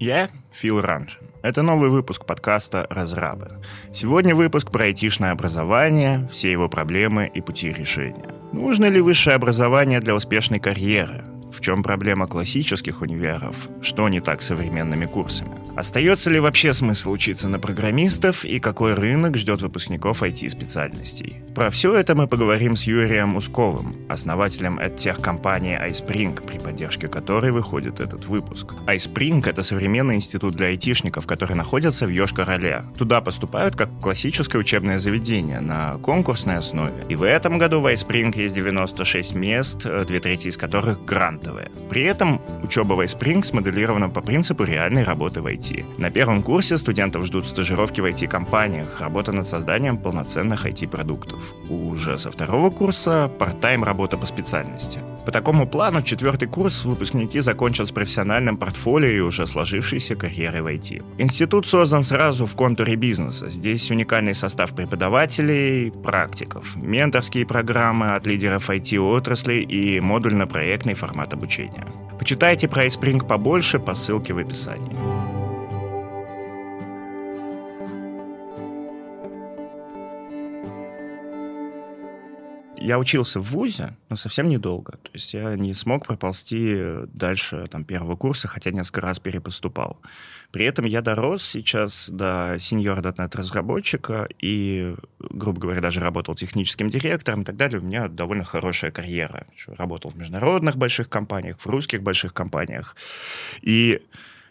Я Фил Ранжин. Это новый выпуск подкаста «Разрабы». Сегодня выпуск про айтишное образование, все его проблемы и пути решения. Нужно ли высшее образование для успешной карьеры? В чем проблема классических универов? Что не так с современными курсами? Остается ли вообще смысл учиться на программистов и какой рынок ждет выпускников IT-специальностей? Про все это мы поговорим с Юрием Усковым, основателем компании iSpring, при поддержке которой выходит этот выпуск. iSpring — это современный институт для айтишников, который находится в Йошкар-Оле. Туда поступают как классическое учебное заведение на конкурсной основе. И в этом году в iSpring есть 96 мест, две трети из которых грант грантовая. При этом учеба в iSpring смоделирована по принципу реальной работы в IT. На первом курсе студентов ждут стажировки в IT-компаниях, работа над созданием полноценных IT-продуктов. Уже со второго курса part-time работа по специальности. По такому плану четвертый курс выпускники закончат с профессиональным портфолио и уже сложившейся карьерой в IT. Институт создан сразу в контуре бизнеса. Здесь уникальный состав преподавателей, практиков, менторские программы от лидеров IT-отрасли и модульно-проектный формат обучения. Почитайте про iSpring побольше по ссылке в описании. Я учился в ВУЗе, но совсем недолго. То есть я не смог проползти дальше там, первого курса, хотя несколько раз перепоступал. При этом я дорос сейчас до сеньора.net разработчика и, грубо говоря, даже работал техническим директором и так далее. У меня довольно хорошая карьера. Работал в международных больших компаниях, в русских больших компаниях. И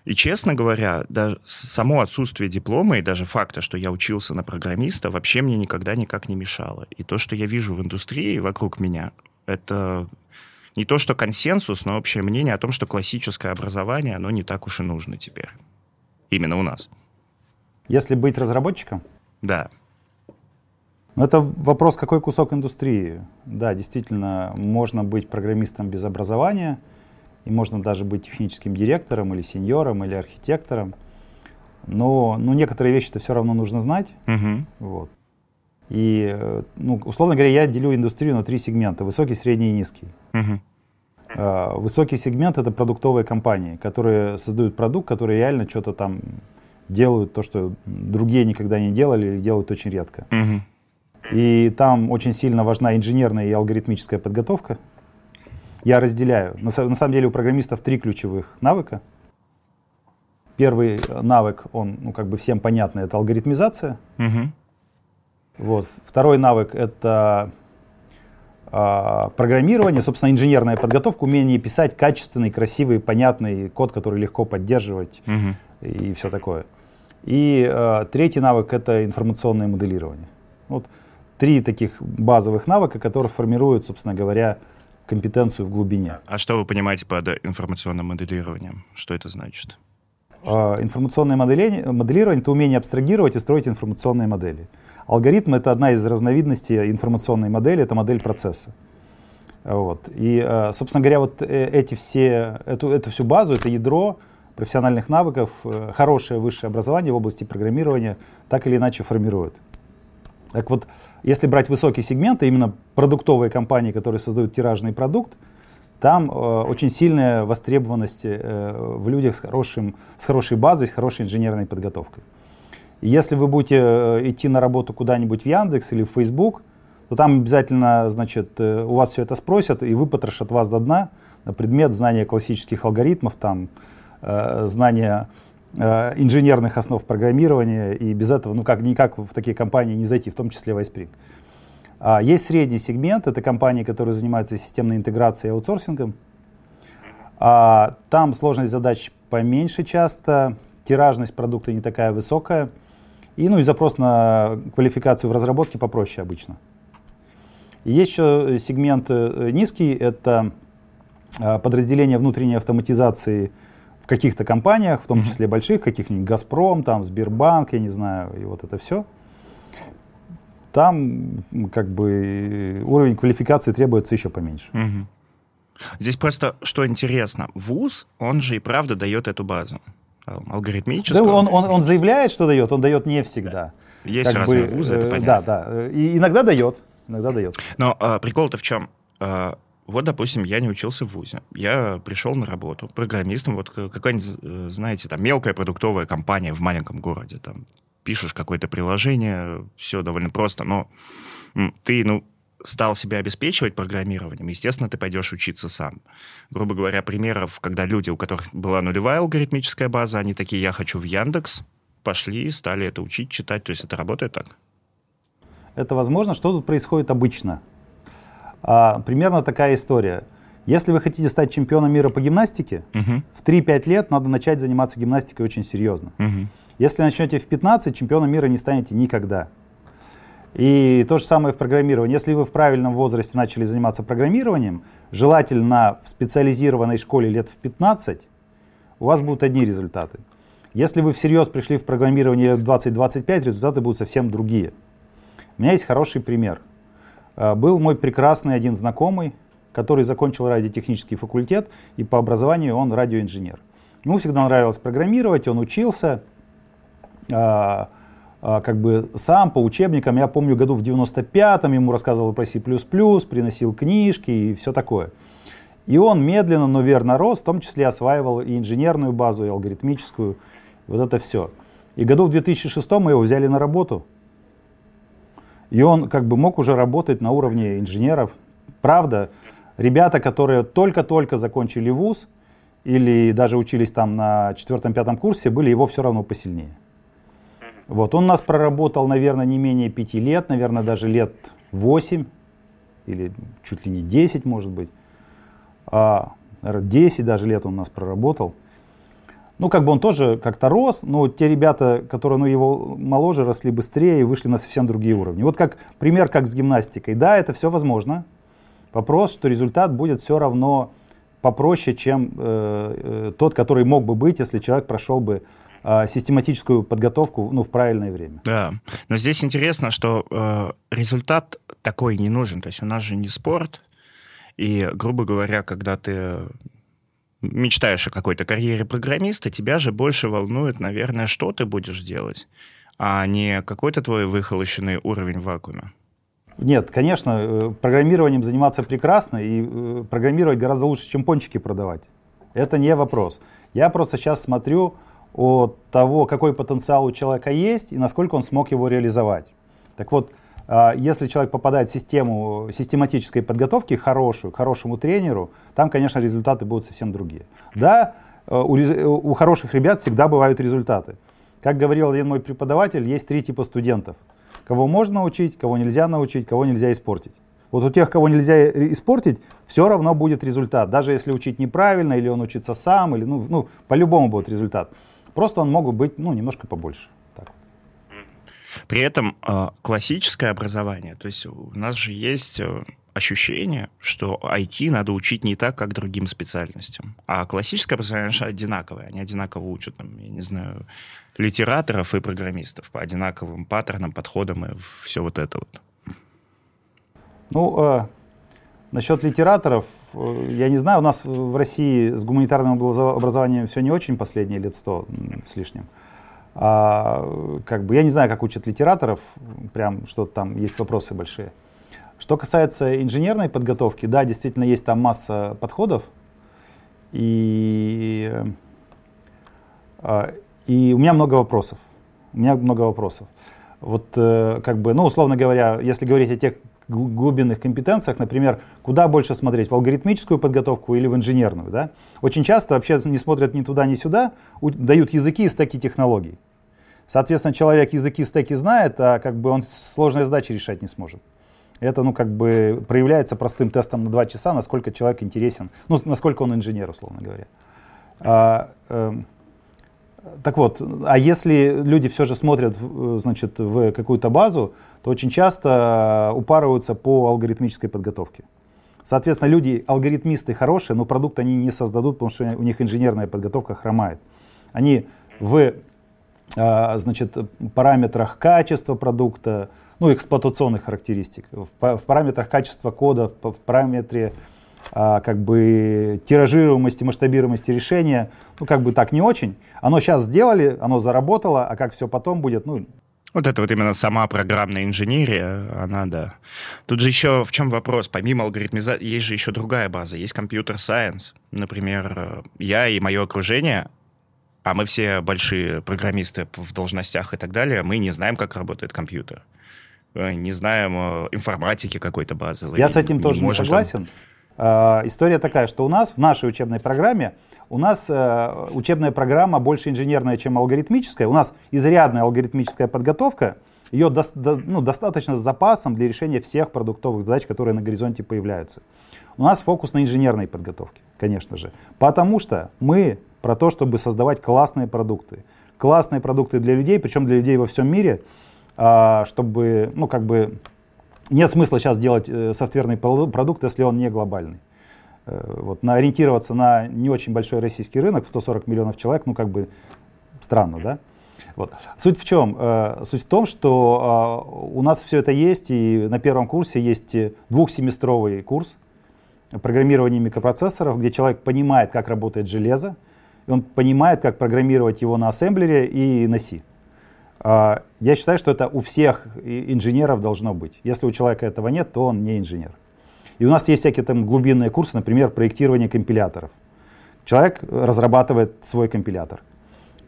и, честно говоря, даже само отсутствие диплома и даже факта, что я учился на программиста, вообще мне никогда никак не мешало. И то, что я вижу в индустрии вокруг меня, это не то, что консенсус, но общее мнение о том, что классическое образование, оно не так уж и нужно теперь. Именно у нас. Если быть разработчиком? Да. Ну, это вопрос, какой кусок индустрии. Да, действительно, можно быть программистом без образования, и можно даже быть техническим директором или сеньором или архитектором. Но ну, некоторые вещи-то все равно нужно знать. Угу. Вот. И, ну, условно говоря, я делю индустрию на три сегмента. Высокий, средний и низкий. Угу. Высокий сегмент — это продуктовые компании, которые создают продукт, которые реально что-то там делают, то, что другие никогда не делали или делают очень редко. Угу. И там очень сильно важна инженерная и алгоритмическая подготовка. Я разделяю. На, на самом деле у программистов три ключевых навыка. Первый навык, он, ну, как бы всем понятный, это алгоритмизация. Угу. Вот. Второй навык — это а, программирование, собственно, инженерная подготовка, умение писать качественный, красивый, понятный код, который легко поддерживать угу. и все такое. И э, третий навык — это информационное моделирование. Вот три таких базовых навыка, которые формируют, собственно говоря, компетенцию в глубине. А что вы понимаете под информационным моделированием? Что это значит? Э, информационное моделирование, моделирование — это умение абстрагировать и строить информационные модели. Алгоритм — это одна из разновидностей информационной модели, это модель процесса. Вот. И, э, собственно говоря, вот э, эти все, эту, эту всю базу, это ядро профессиональных навыков, э, хорошее высшее образование в области программирования так или иначе формирует. Так вот, если брать высокий сегмент, а именно продуктовые компании, которые создают тиражный продукт, там э, очень сильная востребованность э, в людях с, хорошим, с хорошей базой, с хорошей инженерной подготовкой. Если вы будете э, идти на работу куда-нибудь в Яндекс или в Facebook, то там обязательно, значит, э, у вас все это спросят и выпотрошат вас до дна на предмет знания классических алгоритмов, там, э, знания инженерных основ программирования, и без этого, ну, как никак в такие компании не зайти, в том числе в iSpring. А есть средний сегмент, это компании, которые занимаются системной интеграцией и аутсорсингом. А, там сложность задач поменьше часто, тиражность продукта не такая высокая – и, ну, и запрос на квалификацию в разработке попроще обычно. И есть еще сегмент э, низкий, это э, подразделение внутренней автоматизации каких-то компаниях, в том числе больших, каких-нибудь «Газпром», там, Сбербанк, я не знаю, и вот это все. Там как бы уровень квалификации требуется еще поменьше. Угу. Здесь просто, что интересно, ВУЗ, он же и правда дает эту базу алгоритмического. Да, он, он, он заявляет, что дает, он дает не всегда. Есть как разные бы, вузы, это э, понятно. Да, да. И иногда дает, иногда дает. Но а, прикол-то в чем? А, вот, допустим, я не учился в ВУЗе. Я пришел на работу программистом, вот какая-нибудь, э, знаете, там, мелкая продуктовая компания в маленьком городе, там, пишешь какое-то приложение, все довольно просто, но ты, ну, стал себя обеспечивать программированием, естественно, ты пойдешь учиться сам. Грубо говоря, примеров, когда люди, у которых была нулевая алгоритмическая база, они такие, я хочу в Яндекс, пошли, стали это учить, читать, то есть это работает так? Это возможно. Что тут происходит обычно? А, примерно такая история. Если вы хотите стать чемпионом мира по гимнастике, uh-huh. в 3-5 лет надо начать заниматься гимнастикой очень серьезно. Uh-huh. Если начнете в 15, чемпионом мира не станете никогда. И то же самое в программировании. Если вы в правильном возрасте начали заниматься программированием, желательно в специализированной школе лет в 15, у вас будут одни результаты. Если вы всерьез пришли в программирование лет 20-25, результаты будут совсем другие. У меня есть хороший пример. А, был мой прекрасный один знакомый, который закончил радиотехнический факультет, и по образованию он радиоинженер. Ему всегда нравилось программировать, он учился, а, а, как бы сам по учебникам, я помню, году в 95-м ему рассказывал про C++, приносил книжки и все такое. И он медленно, но верно рос, в том числе осваивал и инженерную базу, и алгоритмическую, вот это все. И году в 2006 мы его взяли на работу. И он как бы мог уже работать на уровне инженеров. Правда, ребята, которые только-только закончили вуз или даже учились там на четвертом-пятом курсе, были его все равно посильнее. Вот, он у нас проработал, наверное, не менее пяти лет, наверное, даже лет восемь или чуть ли не десять, может быть. А, наверное, 10 даже лет он у нас проработал. Ну, как бы он тоже как-то рос, но те ребята, которые ну, его моложе, росли быстрее и вышли на совсем другие уровни. Вот как пример, как с гимнастикой. Да, это все возможно. Вопрос, что результат будет все равно попроще, чем э, э, тот, который мог бы быть, если человек прошел бы э, систематическую подготовку ну, в правильное время. Да, но здесь интересно, что э, результат такой не нужен. То есть у нас же не спорт, и, грубо говоря, когда ты мечтаешь о какой-то карьере программиста, тебя же больше волнует, наверное, что ты будешь делать, а не какой-то твой выхолощенный уровень в вакууме. Нет, конечно, э, программированием заниматься прекрасно, и э, программировать гораздо лучше, чем пончики продавать. Это не вопрос. Я просто сейчас смотрю от того, какой потенциал у человека есть и насколько он смог его реализовать. Так вот, если человек попадает в систему систематической подготовки, хорошую, к хорошему тренеру, там, конечно, результаты будут совсем другие. Да, э, у, у хороших ребят всегда бывают результаты. Как говорил один мой преподаватель, есть три типа студентов. Кого можно научить, кого нельзя научить, кого нельзя испортить. Вот у тех, кого нельзя испортить, все равно будет результат. Даже если учить неправильно, или он учится сам, или ну, ну по-любому будет результат. Просто он мог быть ну, немножко побольше. При этом э, классическое образование, то есть у нас же есть э, ощущение, что IT надо учить не так, как другим специальностям. А классическое образование же одинаковое. Они одинаково учат, там, я не знаю, литераторов и программистов по одинаковым паттернам, подходам и все вот это вот. Ну, э, насчет литераторов, э, я не знаю, у нас в России с гуманитарным образованием все не очень последние лет сто с лишним. А, как бы я не знаю, как учат литераторов, прям что там есть вопросы большие. Что касается инженерной подготовки, да, действительно есть там масса подходов. И, а, и у меня много вопросов. У меня много вопросов. Вот э, как бы, ну, условно говоря, если говорить о тех глубинных компетенциях, например, куда больше смотреть, в алгоритмическую подготовку или в инженерную, да? Очень часто вообще не смотрят ни туда, ни сюда, дают языки и стеки технологий. Соответственно, человек языки стеки знает, а как бы он сложные задачи решать не сможет. Это, ну, как бы проявляется простым тестом на два часа, насколько человек интересен, ну, насколько он инженер, условно говоря. А, э, так вот, а если люди все же смотрят, значит, в какую-то базу, то очень часто упарываются по алгоритмической подготовке. Соответственно, люди, алгоритмисты хорошие, но продукт они не создадут, потому что у них инженерная подготовка хромает. Они в а, значит, параметрах качества продукта, ну, эксплуатационных характеристик, в, параметрах качества кода, в параметре а, как бы тиражируемости, масштабируемости решения, ну, как бы так не очень. Оно сейчас сделали, оно заработало, а как все потом будет, ну, Вот это вот именно сама программная инженерия, она, да. Тут же еще в чем вопрос? Помимо алгоритмизации, есть же еще другая база. Есть компьютер-сайенс. Например, я и мое окружение, а мы все большие программисты в должностях и так далее, мы не знаем, как работает компьютер. Э, не знаем э, информатики какой-то базовой. Я с этим тоже не согласен. Там... История такая, что у нас в нашей учебной программе у нас э, учебная программа больше инженерная, чем алгоритмическая. У нас изрядная алгоритмическая подготовка. Ее до, до, ну, достаточно с запасом для решения всех продуктовых задач, которые на горизонте появляются. У нас фокус на инженерной подготовке, конечно же. Потому что мы про то, чтобы создавать классные продукты. Классные продукты для людей, причем для людей во всем мире, э, чтобы, ну, как бы, нет смысла сейчас делать э, софтверный продукт, если он не глобальный. Э, вот, на ориентироваться на не очень большой российский рынок в 140 миллионов человек, ну как бы странно, да? Вот. Суть в чем? Э, суть в том, что э, у нас все это есть, и на первом курсе есть двухсеместровый курс программирования микропроцессоров, где человек понимает, как работает железо, и он понимает, как программировать его на ассемблере и на C. Я считаю, что это у всех инженеров должно быть. Если у человека этого нет, то он не инженер. И у нас есть всякие там глубинные курсы, например, проектирование компиляторов. Человек разрабатывает свой компилятор.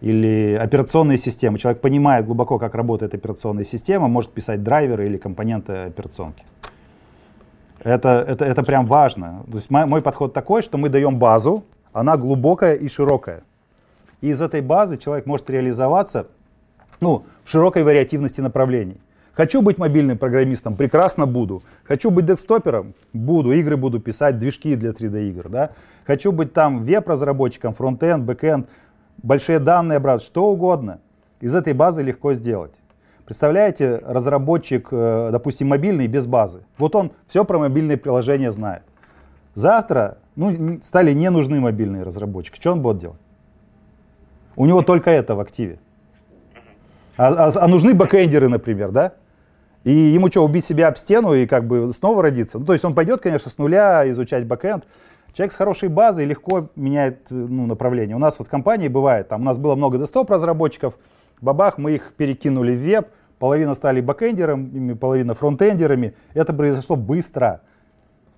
Или операционные системы. Человек понимает глубоко, как работает операционная система, может писать драйверы или компоненты операционки. Это, это, это прям важно. То есть мой, мой подход такой, что мы даем базу, она глубокая и широкая. И из этой базы человек может реализоваться ну, в широкой вариативности направлений. Хочу быть мобильным программистом, прекрасно буду. Хочу быть десктопером, буду. Игры буду писать, движки для 3D игр. Да? Хочу быть там веб-разработчиком, фронтенд, бэкенд, большие данные брать, что угодно. Из этой базы легко сделать. Представляете, разработчик, э, допустим, мобильный без базы. Вот он все про мобильные приложения знает. Завтра ну, стали не нужны мобильные разработчики. Что он будет делать? У него только это в активе. А, а, а нужны бэкэндеры, например, да? И ему что, убить себя об стену и как бы снова родиться? Ну, то есть он пойдет, конечно, с нуля изучать бэкэнд. Человек с хорошей базой легко меняет ну, направление. У нас вот в компании бывает, там у нас было много десктоп разработчиков, бабах, мы их перекинули в веб, половина стали бэкэндерами, половина фронтендерами. Это произошло быстро.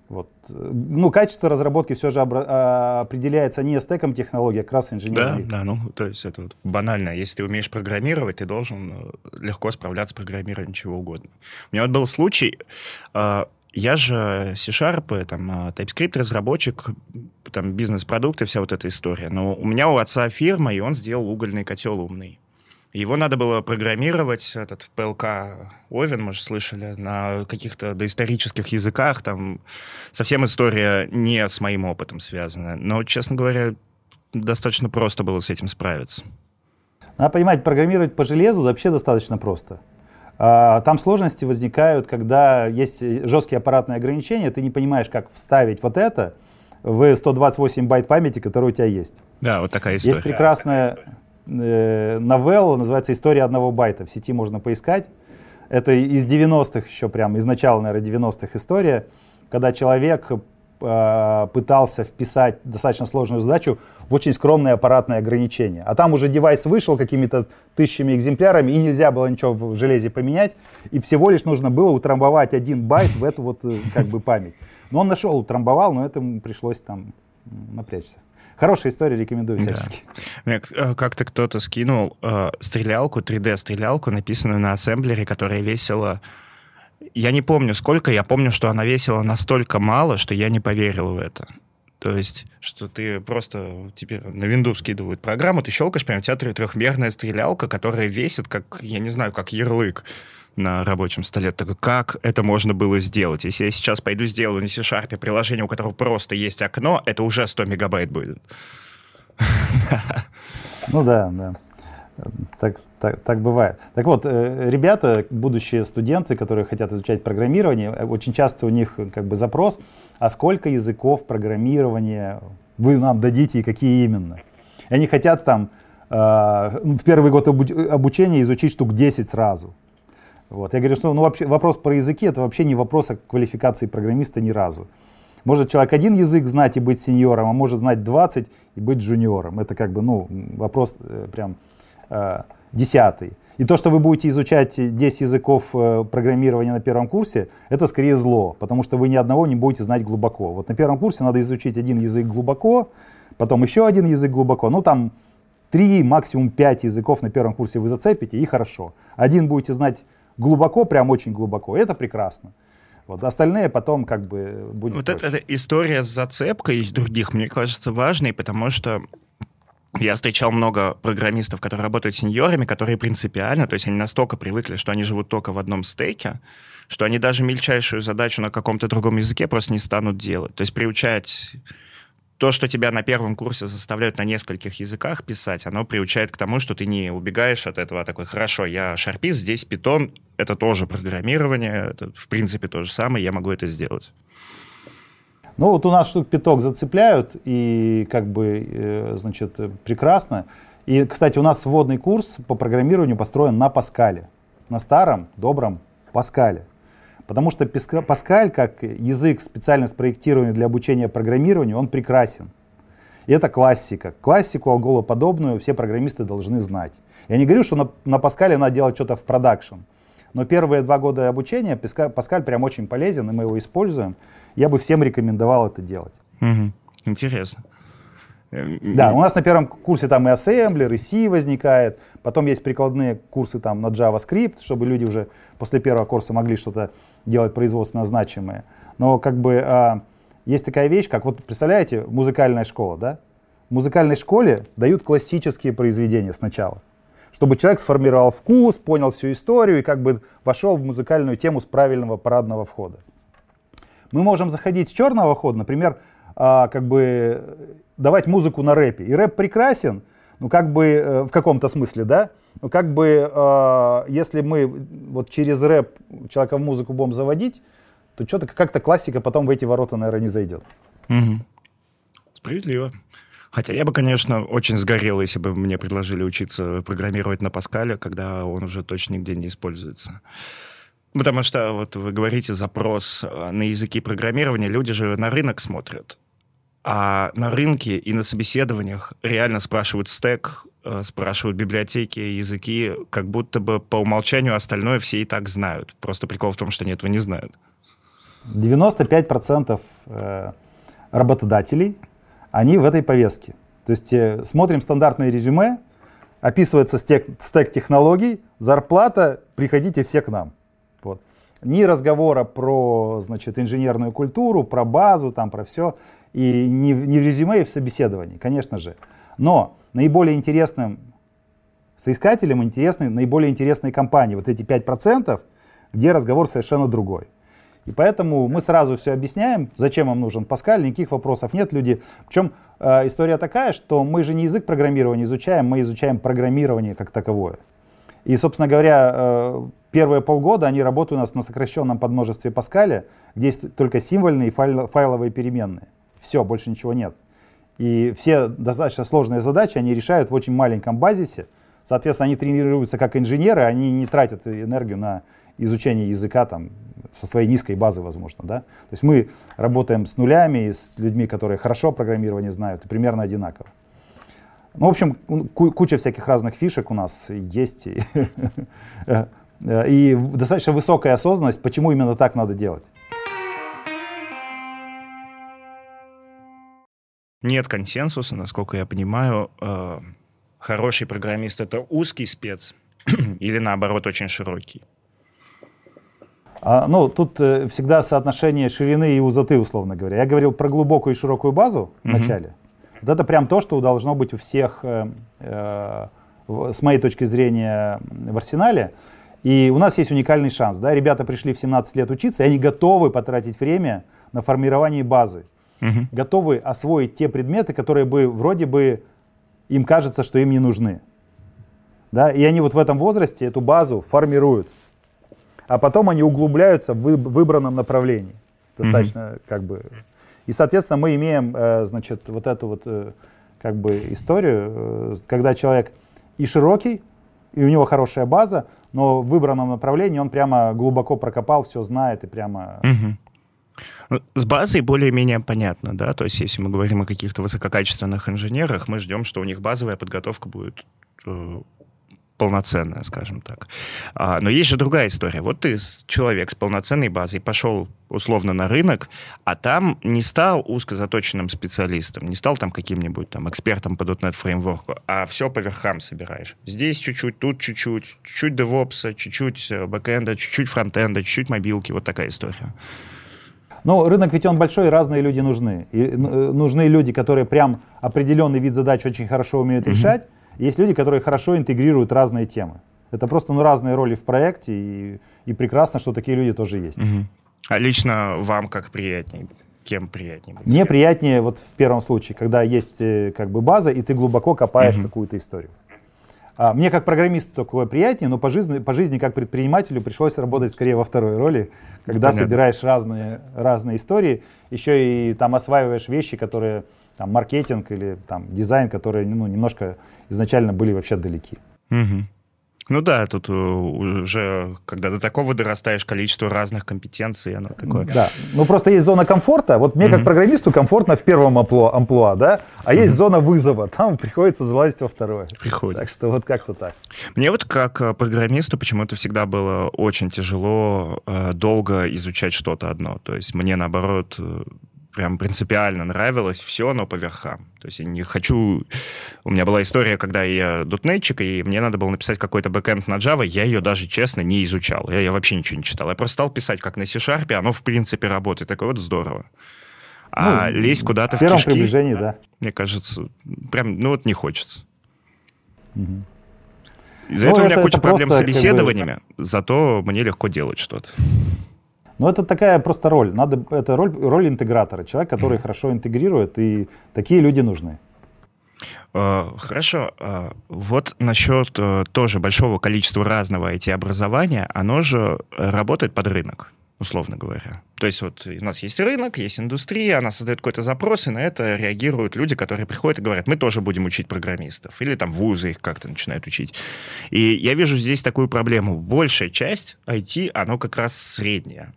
Вот. Ну, качество разработки все же обра- а, определяется не стеком технологий, а как раз. Да, да, ну, то есть это вот банально. Если ты умеешь программировать, ты должен э, легко справляться с программированием чего угодно. У меня вот был случай, э, я же C-Sharp, там, э, TypeScript разработчик, там, бизнес-продукты, вся вот эта история. Но у меня у отца фирма, и он сделал угольный котел умный. Его надо было программировать, этот ПЛК Овен, может, слышали, на каких-то доисторических языках. Там совсем история не с моим опытом связана. Но, честно говоря, достаточно просто было с этим справиться. Надо понимать, программировать по железу вообще достаточно просто. А, там сложности возникают, когда есть жесткие аппаратные ограничения, ты не понимаешь, как вставить вот это в 128 байт памяти, которая у тебя есть. Да, вот такая история. Есть прекрасная э, новелла, называется «История одного байта». В сети можно поискать. Это из 90-х еще прям, из начала, наверное, 90-х история, когда человек э, пытался вписать достаточно сложную задачу в очень скромное аппаратное ограничение. А там уже девайс вышел какими-то тысячами экземплярами, и нельзя было ничего в железе поменять, и всего лишь нужно было утрамбовать один байт в эту вот э, как бы память. Но он нашел, утрамбовал, но этому пришлось там напрячься. Хорошая история, рекомендую всячески. Да. Э, как-то кто-то скинул э, стрелялку, 3D-стрелялку, написанную на ассемблере, которая весила... Я не помню сколько, я помню, что она весила настолько мало, что я не поверил в это. То есть, что ты просто тебе на Windows скидывают программу, ты щелкаешь, прям у тебя трехмерная стрелялка, которая весит, как, я не знаю, как ярлык на рабочем столе. Так как это можно было сделать? Если я сейчас пойду сделаю на C-Sharp приложение, у которого просто есть окно, это уже 100 мегабайт будет. Ну да, да. Так, так, так бывает. Так вот, э, ребята, будущие студенты, которые хотят изучать программирование, э, очень часто у них как бы запрос, а сколько языков программирования вы нам дадите и какие именно? И они хотят там э, в первый год обучения изучить штук 10 сразу. Вот. Я говорю, что ну, вообще, вопрос про языки это вообще не вопрос о квалификации программиста ни разу. Может человек один язык знать и быть сеньором, а может знать 20 и быть джуниором. Это как бы ну, вопрос э, прям э, десятый. И то, что вы будете изучать 10 языков э, программирования на первом курсе, это скорее зло, потому что вы ни одного не будете знать глубоко. Вот на первом курсе надо изучить один язык глубоко, потом еще один язык глубоко. Ну, там три, максимум пять языков на первом курсе вы зацепите, и хорошо. Один будете знать глубоко, прям очень глубоко, это прекрасно. Вот остальные потом как бы будет. Вот эта история с зацепкой из других, мне кажется, важной, потому что я встречал много программистов, которые работают сеньорами, которые принципиально, то есть они настолько привыкли, что они живут только в одном стейке, что они даже мельчайшую задачу на каком-то другом языке просто не станут делать. То есть приучать то, что тебя на первом курсе заставляют на нескольких языках писать, оно приучает к тому, что ты не убегаешь от этого, а такой, хорошо, я шарпист, здесь питон, это тоже программирование, это в принципе то же самое, я могу это сделать. Ну вот у нас штук пяток зацепляют, и как бы, э, значит, прекрасно. И, кстати, у нас вводный курс по программированию построен на Паскале. На старом, добром Паскале. Потому что Паскаль, как язык специально спроектированный для обучения программированию, он прекрасен. И это классика. Классику алголоподобную все программисты должны знать. Я не говорю, что на, на Паскале надо делать что-то в продакшн. Но первые два года обучения Паскаль прям очень полезен, и мы его используем. Я бы всем рекомендовал это делать. Угу. Интересно. Да, у нас на первом курсе там и ассемблер, и C возникает. Потом есть прикладные курсы там на JavaScript, чтобы люди уже после первого курса могли что-то делать производственно значимое. Но как бы а, есть такая вещь, как вот представляете, музыкальная школа, да? В музыкальной школе дают классические произведения сначала чтобы человек сформировал вкус, понял всю историю и как бы вошел в музыкальную тему с правильного парадного входа. Мы можем заходить с черного хода, например, а, как бы давать музыку на рэпе. И рэп прекрасен, ну как бы э, в каком-то смысле, да? Ну как бы э, если мы вот через рэп человека в музыку будем заводить, то что-то как-то классика потом в эти ворота, наверное, не зайдет. Угу. Справедливо. Хотя я бы, конечно, очень сгорел, если бы мне предложили учиться программировать на Паскале, когда он уже точно нигде не используется. Потому что вот вы говорите запрос э, на языки программирования, люди же на рынок смотрят. А на рынке и на собеседованиях реально спрашивают стек, э, спрашивают библиотеки, языки, как будто бы по умолчанию остальное все и так знают. Просто прикол в том, что они этого не знают. 95% э, работодателей они в этой повестке. То есть э, смотрим стандартное резюме, описывается стек, стек технологий, зарплата, приходите все к нам. Вот. Ни разговора про значит, инженерную культуру, про базу, там, про все. И не, не в резюме, и в собеседовании, конечно же. Но наиболее интересным соискателям интересны наиболее интересные компании. Вот эти 5%, где разговор совершенно другой. И поэтому мы сразу все объясняем, зачем вам нужен Паскаль, никаких вопросов нет. Люди, причем э, история такая, что мы же не язык программирования изучаем, мы изучаем программирование как таковое. И, собственно говоря, э, первые полгода они работают у нас на сокращенном подмножестве Паскаля, где есть только символьные и файл, файловые переменные. Все, больше ничего нет. И все достаточно сложные задачи они решают в очень маленьком базисе. Соответственно, они тренируются как инженеры, они не тратят энергию на изучение языка там, со своей низкой базы, возможно. Да? То есть мы работаем с нулями, с людьми, которые хорошо программирование знают, и примерно одинаково. Ну, в общем, куча всяких разных фишек у нас есть. И достаточно высокая осознанность, почему именно так надо делать. Нет консенсуса, насколько я понимаю. Э, хороший программист — это узкий спец или, наоборот, очень широкий? А, ну, тут э, всегда соотношение ширины и узоты, условно говоря. Я говорил про глубокую и широкую базу в начале. Вот это прям то, что должно быть у всех, э, э, в, с моей точки зрения, в арсенале. И у нас есть уникальный шанс. Да? Ребята пришли в 17 лет учиться, и они готовы потратить время на формирование базы. Угу. Готовы освоить те предметы, которые бы вроде бы им кажется, что им не нужны. Да? И они вот в этом возрасте эту базу формируют а потом они углубляются в выбранном направлении. Достаточно mm-hmm. как бы. И, соответственно, мы имеем, э, значит, вот эту вот э, как бы историю, э, когда человек и широкий, и у него хорошая база, но в выбранном направлении он прямо глубоко прокопал, все знает и прямо... Угу. С базой более-менее понятно, да, то есть если мы говорим о каких-то высококачественных инженерах, мы ждем, что у них базовая подготовка будет полноценная, скажем так. А, но есть же другая история. Вот ты человек с полноценной базой пошел условно на рынок, а там не стал узкозаточенным специалистом, не стал там каким-нибудь там экспертом по .NET фреймворку, а все по верхам собираешь. Здесь чуть-чуть, тут чуть-чуть, чуть-чуть DevOps, чуть-чуть э, бэкэнда, чуть-чуть фронтенда, чуть-чуть мобилки, вот такая история. Ну, рынок ведь он большой, и разные люди нужны. И э, нужны люди, которые прям определенный вид задач очень хорошо умеют решать, есть люди, которые хорошо интегрируют разные темы. Это просто ну, разные роли в проекте, и, и прекрасно, что такие люди тоже есть. Угу. А лично вам как приятнее? Кем приятнее быть? Мне приятнее вот в первом случае, когда есть э, как бы база, и ты глубоко копаешь угу. какую-то историю. А, мне как программисту такое приятнее, но по жизни, по жизни как предпринимателю пришлось работать скорее во второй роли, когда Понятно. собираешь разные, разные истории, еще и там осваиваешь вещи, которые там, маркетинг или там, дизайн, которые ну, немножко изначально были вообще далеки. Угу. Ну да, тут э, уже, когда до такого дорастаешь, количество разных компетенций, оно такое. Да, ну просто есть зона комфорта. Вот мне mm-hmm. как программисту комфортно в первом амплуа, амплуа да, а mm-hmm. есть зона вызова, там приходится залазить во второе. Приходит. Так что вот как-то так. Мне вот как э, программисту почему-то всегда было очень тяжело э, долго изучать что-то одно. То есть мне наоборот прям принципиально нравилось все, но по верхам. То есть я не хочу... У меня была история, когда я дотнетчик, и мне надо было написать какой-то бэкэнд на Java, я ее даже, честно, не изучал. Я, я вообще ничего не читал. Я просто стал писать как на C-Sharp, оно в принципе работает. Такое вот здорово. А ну, лезть куда-то в, в кишки, приближении, да. мне кажется, прям, ну вот не хочется. Угу. Из-за ну, этого это, у меня куча проблем с собеседованиями, как бы... зато мне легко делать что-то. Но это такая просто роль. Надо, это роль, роль интегратора. Человек, который хорошо интегрирует, и такие люди нужны. А, хорошо. А, вот насчет э, тоже большого количества разного IT-образования, оно же работает под рынок, условно говоря. То есть вот у нас есть рынок, есть индустрия, она создает какой-то запрос, и на это реагируют люди, которые приходят и говорят, мы тоже будем учить программистов. Или там вузы их как-то начинают учить. И я вижу здесь такую проблему. Большая часть IT, оно как раз средняя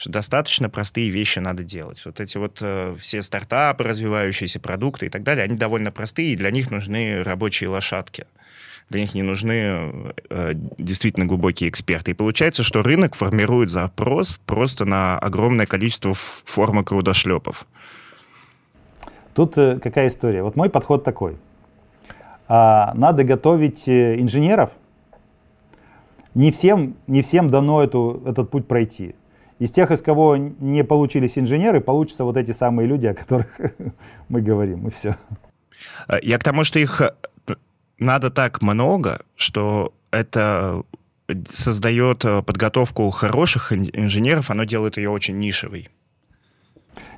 что достаточно простые вещи надо делать. Вот эти вот э, все стартапы, развивающиеся продукты и так далее, они довольно простые, и для них нужны рабочие лошадки. Для них не нужны э, действительно глубокие эксперты. И получается, что рынок формирует запрос просто на огромное количество формок рудошлепов. Тут э, какая история? Вот мой подход такой. А, надо готовить э, инженеров. Не всем, не всем дано эту, этот путь пройти. Из тех, из кого не получились инженеры, получатся вот эти самые люди, о которых мы говорим, и все. Э, я к тому, что их э, надо так много, что это создает э, подготовку хороших инженеров, оно делает ее очень нишевой.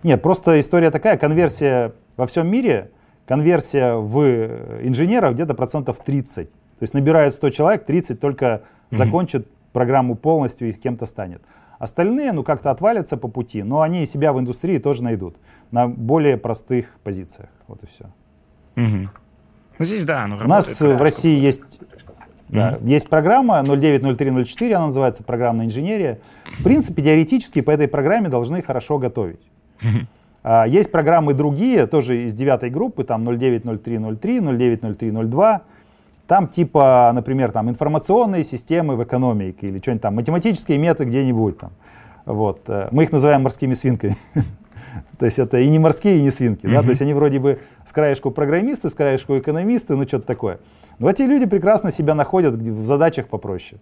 Нет, просто история такая, конверсия во всем мире, конверсия в инженеров где-то процентов 30. То есть набирает 100 человек, 30 только закончит mm-hmm. программу полностью и с кем-то станет. Остальные, ну, как-то отвалятся по пути, но они себя в индустрии тоже найдут на более простых позициях. Вот и все. Угу. Ну, здесь, да, оно У нас в России есть да, mm Есть программа 090304, она называется программная инженерия. В принципе, теоретически по этой программе должны хорошо готовить. mm А, есть программы другие, тоже из девятой группы, там 090303, 090302. Там типа, например, там информационные системы в экономике или что-нибудь там, математические методы где-нибудь там. Вот. Э, мы их называем морскими свинками. То есть это и не морские, и не свинки. Да? То есть они вроде бы с краешку программисты, с краешку экономисты, ну что-то такое. Но эти люди прекрасно себя находят в задачах попроще.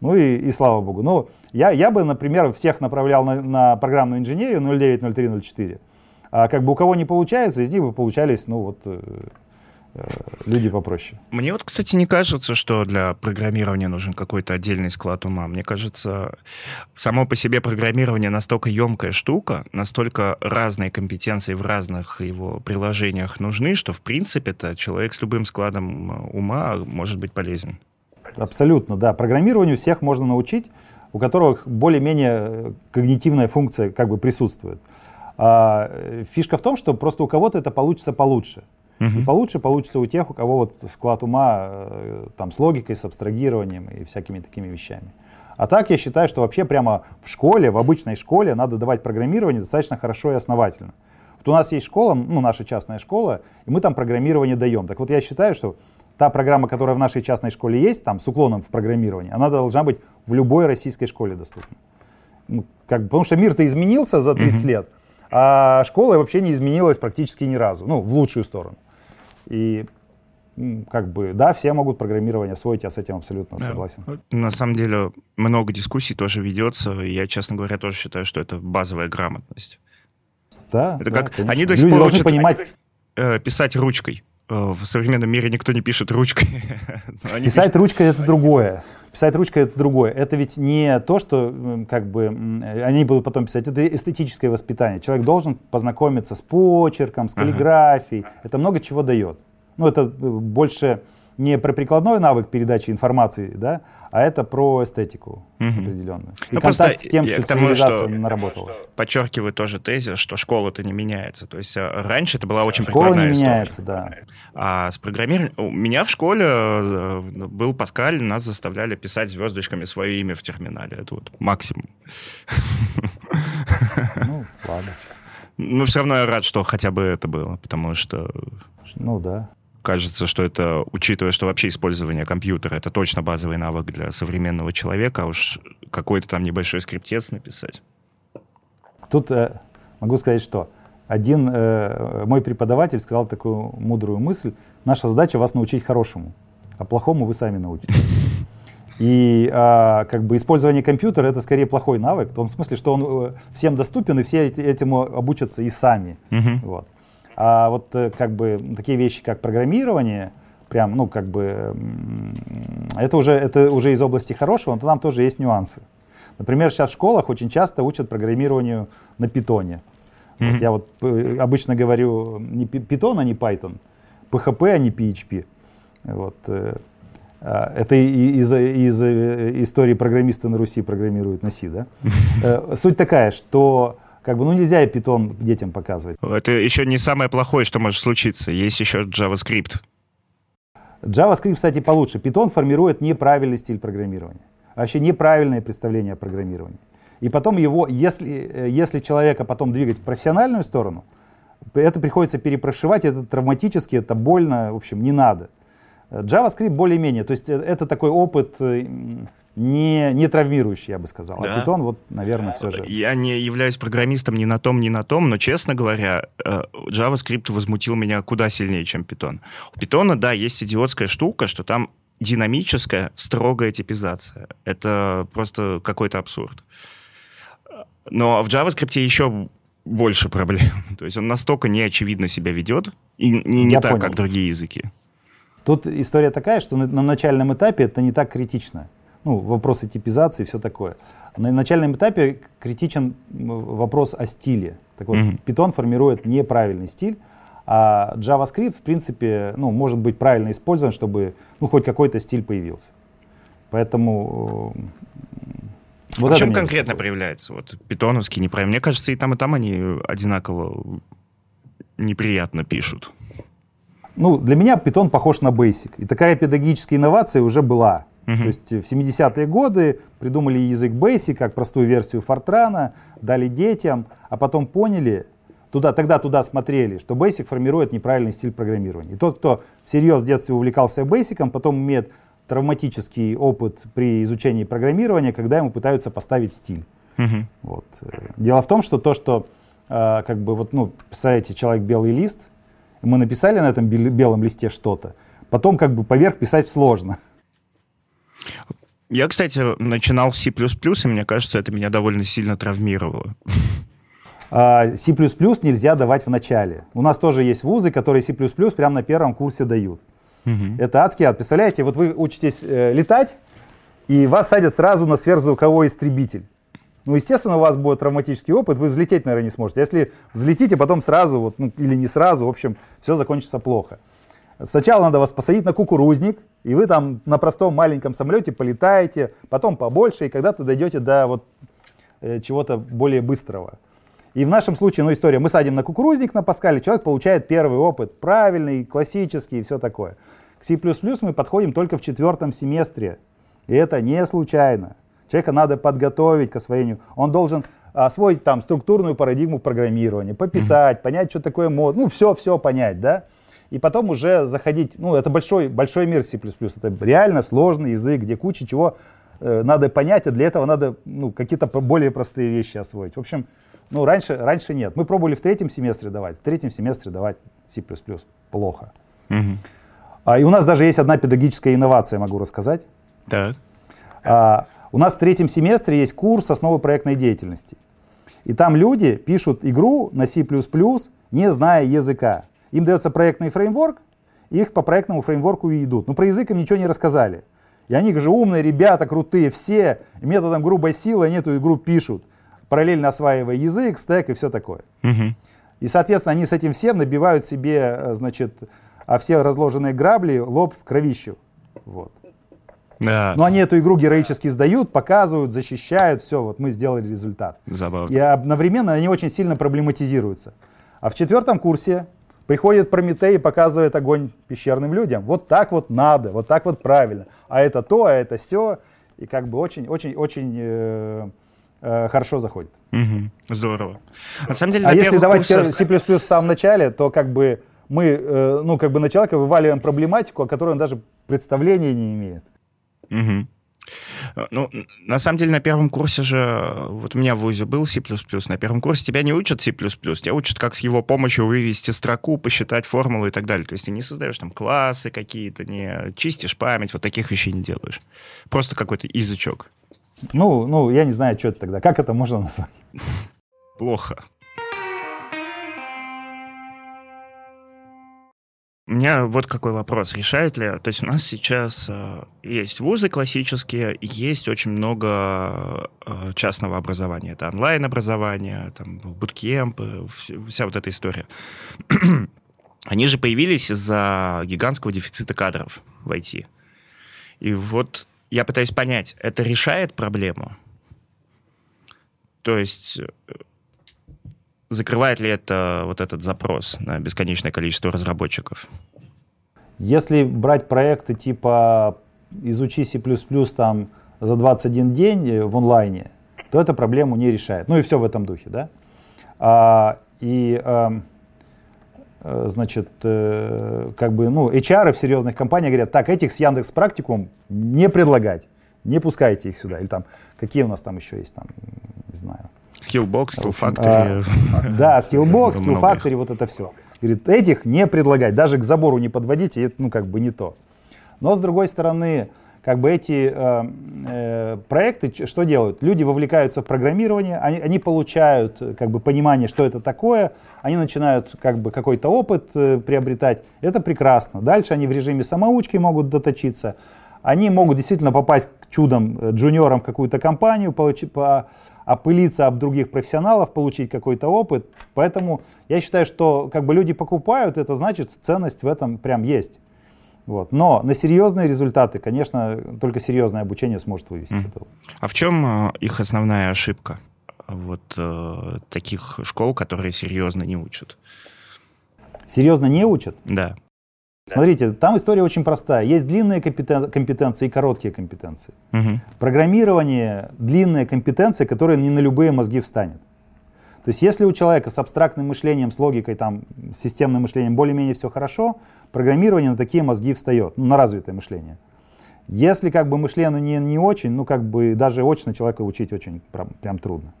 Ну и, и слава богу. Ну, я, я бы, например, всех направлял на, на программную инженерию 090304. А как бы у кого не получается, из них бы получались, ну вот, э, люди попроще. Мне вот, кстати, не кажется, что для программирования нужен какой-то отдельный склад ума. Мне кажется, само по себе программирование настолько емкая штука, настолько разные компетенции в разных его приложениях нужны, что, в принципе-то, человек с любым складом э, ума может быть полезен. Абсолютно, да. Программированию всех можно научить, у которых более-менее э, когнитивная функция как бы присутствует. А фишка в том, что просто у кого-то это получится получше. Угу. И получше получится у тех, у кого вот склад ума э, там, с логикой, с абстрагированием и всякими такими вещами. А так я считаю, что вообще прямо в школе, в обычной школе надо давать программирование достаточно хорошо и основательно. Вот у нас есть школа, ну наша частная школа, и мы там программирование даем. Так вот я считаю, что та программа, которая в нашей частной школе есть, там, с уклоном в программировании, она должна быть в любой российской школе доступна. Ну, как, потому что мир-то изменился за 30 mm-hmm. лет, а школа вообще не изменилась практически ни разу, ну, в лучшую сторону. И как бы, да, все могут программирование освоить, я с этим абсолютно да. согласен. На самом деле много дискуссий тоже ведется, и я, честно говоря, тоже считаю, что это базовая грамотность. Да, это да, как конечно. они до сих пор учат понимать... Э, писать ручкой. Э, в современном мире никто не пишет ручкой. Писать пишут... ручкой это другое. Писать ручкой это другое. Это ведь не то, что как бы они будут потом писать, это эстетическое воспитание. Человек должен познакомиться с почерком, с каллиграфией. Ага. Это много чего дает. Ну, это э, больше не про прикладной навык передачи информации, да, а это про эстетику угу. определенную. И ну, контакт с тем, что тому, цивилизация что наработала. Подчеркиваю тоже тезис, что школа-то не меняется. То есть э, раньше это была очень школа прикладная не история. меняется, да. А с программированием... У меня в школе э, был Паскаль, нас заставляли писать звездочками свое имя в терминале. Это вот максимум. Ну, ладно. Но все равно я рад, что хотя бы это было, потому что... Ну да кажется, что это, учитывая, что вообще использование компьютера, это точно базовый навык для современного человека, а уж какой-то там небольшой скриптец написать. Тут э, могу сказать, что один э, мой преподаватель сказал такую мудрую мысль, наша задача вас научить хорошему, а плохому вы сами научитесь. И а, как бы использование компьютера это скорее плохой навык, в том смысле, что он э, всем доступен, и все этому обучатся и сами. Uh-huh. Вот. А вот э, как бы такие вещи, как программирование, прям, ну, как бы, это уже, это уже из области хорошего, но там тоже есть нюансы. Например, сейчас в школах очень часто учат программированию на питоне. Mm-hmm. Вот я вот э, обычно говорю не питон, а не Python, PHP, а не PHP. Вот. Э, а, это из, из истории программисты на Руси программируют на Си, да? Суть такая, что как бы, ну нельзя и питон детям показывать. Это еще не самое плохое, что может случиться. Есть еще JavaScript. JavaScript, кстати, получше. Python формирует неправильный стиль программирования. Вообще неправильное представление о программировании. И потом его, если, э, если человека потом двигать в профессиональную сторону, это приходится перепрошивать, это травматически, это больно, в общем, не надо. JavaScript более-менее, то есть э, это такой опыт э, не, не травмирующий, я бы сказал. А да. А Python, вот, наверное, все же. Я не являюсь программистом ни на том, ни на том, но, честно говоря, э, JavaScript возмутил меня куда сильнее, чем Python. У Python, да, есть идиотская штука, что там динамическая, строгая типизация. Это просто какой-то абсурд. Но в JavaScript еще больше проблем. То есть он настолько неочевидно себя ведет, и не, не так, понял. как другие языки. Тут история такая, что на, на начальном этапе это не так критично ну, вопросы типизации и все такое. На начальном этапе критичен вопрос о стиле. Так вот, mm-hmm. Python формирует неправильный стиль, а JavaScript, в принципе, ну, может быть правильно использован, чтобы ну, хоть какой-то стиль появился. Поэтому... Вот а в чем конкретно проявляется? Вот питоновский неправильный. Мне кажется, и там, и там они одинаково неприятно пишут. Ну, для меня Python похож на Basic. И такая педагогическая инновация уже была. Uh-huh. То есть в 70-е годы придумали язык Basic как простую версию Fortran, дали детям, а потом поняли, туда, тогда туда смотрели, что Basic формирует неправильный стиль программирования. И тот, кто всерьез в детстве увлекался Basic, потом имеет травматический опыт при изучении программирования, когда ему пытаются поставить стиль. Uh-huh. Вот. Дело в том, что то, что э, как бы вот, ну, представляете, человек белый лист, мы написали на этом белом листе что-то, потом как бы поверх писать сложно. Я, кстати, начинал C++, и мне кажется, это меня довольно сильно травмировало. А, C++ нельзя давать в начале. У нас тоже есть вузы, которые C++ прямо на первом курсе дают. Угу. Это адский ад. Представляете, вот вы учитесь э, летать, и вас садят сразу на сверхзвуковой истребитель. Ну, естественно, у вас будет травматический опыт, вы взлететь, наверное, не сможете. Если взлетите, потом сразу, вот, ну, или не сразу, в общем, все закончится плохо. Сначала надо вас посадить на кукурузник, и вы там на простом маленьком самолете полетаете, потом побольше, и когда-то дойдете до вот э, чего-то более быстрого. И в нашем случае, ну, история, мы садим на кукурузник на Паскале, человек получает первый опыт, правильный, классический и все такое. К C++ мы подходим только в четвертом семестре, и это не случайно. Человека надо подготовить к освоению. Он должен освоить там структурную парадигму программирования, пописать, понять, что такое мод, ну, все-все понять, да. И потом уже заходить, ну, это большой, большой мир C++, это реально сложный язык, где куча чего э, надо понять, а для этого надо, ну, какие-то более простые вещи освоить. В общем, ну, раньше, раньше нет. Мы пробовали в третьем семестре давать, в третьем семестре давать C++ плохо. Угу. А, и у нас даже есть одна педагогическая инновация, могу рассказать. Так. А, у нас в третьем семестре есть курс «Основы проектной деятельности». И там люди пишут игру на C++, не зная языка. Им дается проектный фреймворк, их по проектному фреймворку и идут. Но про язык им ничего не рассказали. И они же умные ребята, крутые, все методом грубой силы они эту игру пишут, параллельно осваивая язык, стек и все такое. Угу. И, соответственно, они с этим всем набивают себе, э, значит, а все разложенные грабли лоб в кровищу. Вот. Да. Но они эту игру героически сдают, показывают, защищают, все, вот мы сделали результат. Забавно. И одновременно они очень сильно проблематизируются. А в четвертом курсе приходит Прометей и показывает огонь пещерным людям. Вот так вот надо, вот так вот правильно. А это то, а это все. И как бы очень-очень-очень э, э, хорошо заходит. Угу. Здорово. На самом деле, а если давать курсах... C++ в самом начале, то как бы мы, э, ну, как бы на человека вываливаем проблематику, о которой он даже представления не имеет. Угу. Ну, на самом деле, на первом курсе же, вот у меня в ВУЗе был C++, на первом курсе тебя не учат C++, тебя учат, как с его помощью вывести строку, посчитать формулу и так далее. То есть ты не создаешь там классы какие-то, не чистишь память, вот таких вещей не делаешь. Просто какой-то язычок. Ну, ну, я не знаю, что это тогда. Как это можно назвать? Плохо. У меня вот какой вопрос. Решает ли... То есть у нас сейчас э, есть вузы классические, есть очень много э, частного образования. Это онлайн-образование, там, буткемпы, вся вот эта история. Они же появились из-за гигантского дефицита кадров в IT. И вот я пытаюсь понять, это решает проблему? То есть э, закрывает ли это вот этот запрос на бесконечное количество разработчиков? Если брать проекты типа «Изучи C++ там за 21 день э, в онлайне», то это проблему не решает. Ну и все в этом духе, да? А, и, а, значит, э, как бы, ну, HR в серьезных компаниях говорят, так, этих с Яндекс практикум не предлагать, не пускайте их сюда. Или там, какие у нас там еще есть, там, не знаю, Skillbox, Skill А, да, Skillbox, Skill Factory, вот это все. Говорит, этих не предлагать, даже к забору не подводите, это ну как бы не то. Но с другой стороны, как бы эти э, э, проекты что делают? Люди вовлекаются в программирование, они, они получают как бы понимание, что это такое, они начинают как бы какой-то опыт э, приобретать. Это прекрасно. Дальше они в режиме самоучки могут доточиться. Они могут действительно попасть к чудом э, джуниорам в какую-то компанию, получить, по, опылиться об других профессионалов, получить какой-то опыт. Поэтому я считаю, что как бы люди покупают, это значит ценность в этом прям есть. Вот. Но на серьезные результаты, конечно, только серьезное обучение сможет вывести mm. этого. А в чем э, их основная ошибка? Вот э, таких школ, которые серьезно не учат. Серьезно не учат? Да. Смотрите, там история очень простая. Есть длинные компетенции и короткие компетенции. Угу. Программирование — длинная компетенция, которая не на любые мозги встанет. То есть если у человека с абстрактным мышлением, с логикой, там, с системным мышлением более-менее все хорошо, программирование на такие мозги встает, ну, на развитое мышление. Если как бы мышление не, не очень, ну как бы даже очно человека учить очень прям, прям трудно.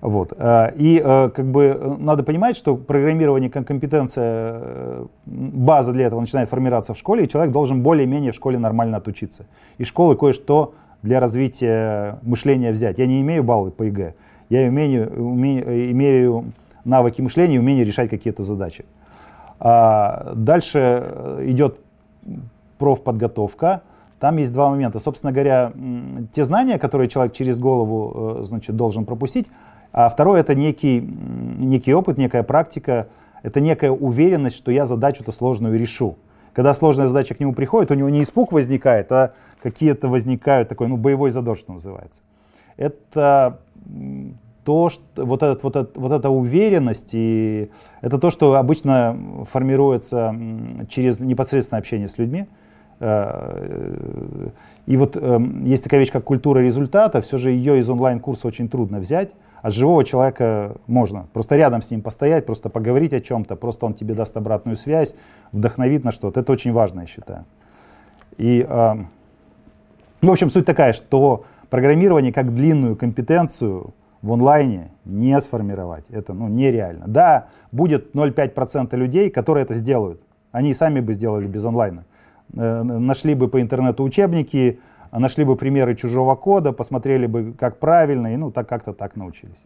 Вот. Э, и э, как бы э, надо понимать, что программирование как компетенция, база для этого начинает формироваться в школе, и человек должен более-менее в школе нормально отучиться. И школы кое-что для развития мышления взять. Я не имею баллы по ЕГЭ, я имею, умею, имею навыки мышления и умение решать какие-то задачи. А дальше идет профподготовка. Там есть два момента. Собственно говоря, те знания, которые человек через голову значит, должен пропустить, а второе это некий, некий опыт, некая практика, это некая уверенность, что я задачу-то сложную решу. Когда сложная задача к нему приходит, у него не испуг возникает, а какие-то возникают, такой, ну, боевой задор, что называется. Это то, что, вот, этот, вот, этот, вот эта уверенность, и это то, что обычно формируется через непосредственное общение с людьми. Э, и вот эм, есть такая вещь, как культура результата, все же ее из онлайн-курса очень трудно взять, А живого человека можно. Просто рядом с ним постоять, просто поговорить о чем-то, просто он тебе даст обратную связь, вдохновит на что-то. Это очень важно, я считаю. И, э, в общем, суть такая, что программирование как длинную компетенцию в онлайне не сформировать. Это ну, нереально. Да, будет 0,5% людей, которые это сделают. Они сами бы сделали без онлайна. Э, нашли бы по интернету учебники, нашли бы примеры чужого кода, посмотрели бы, как правильно, и ну, так как-то так научились.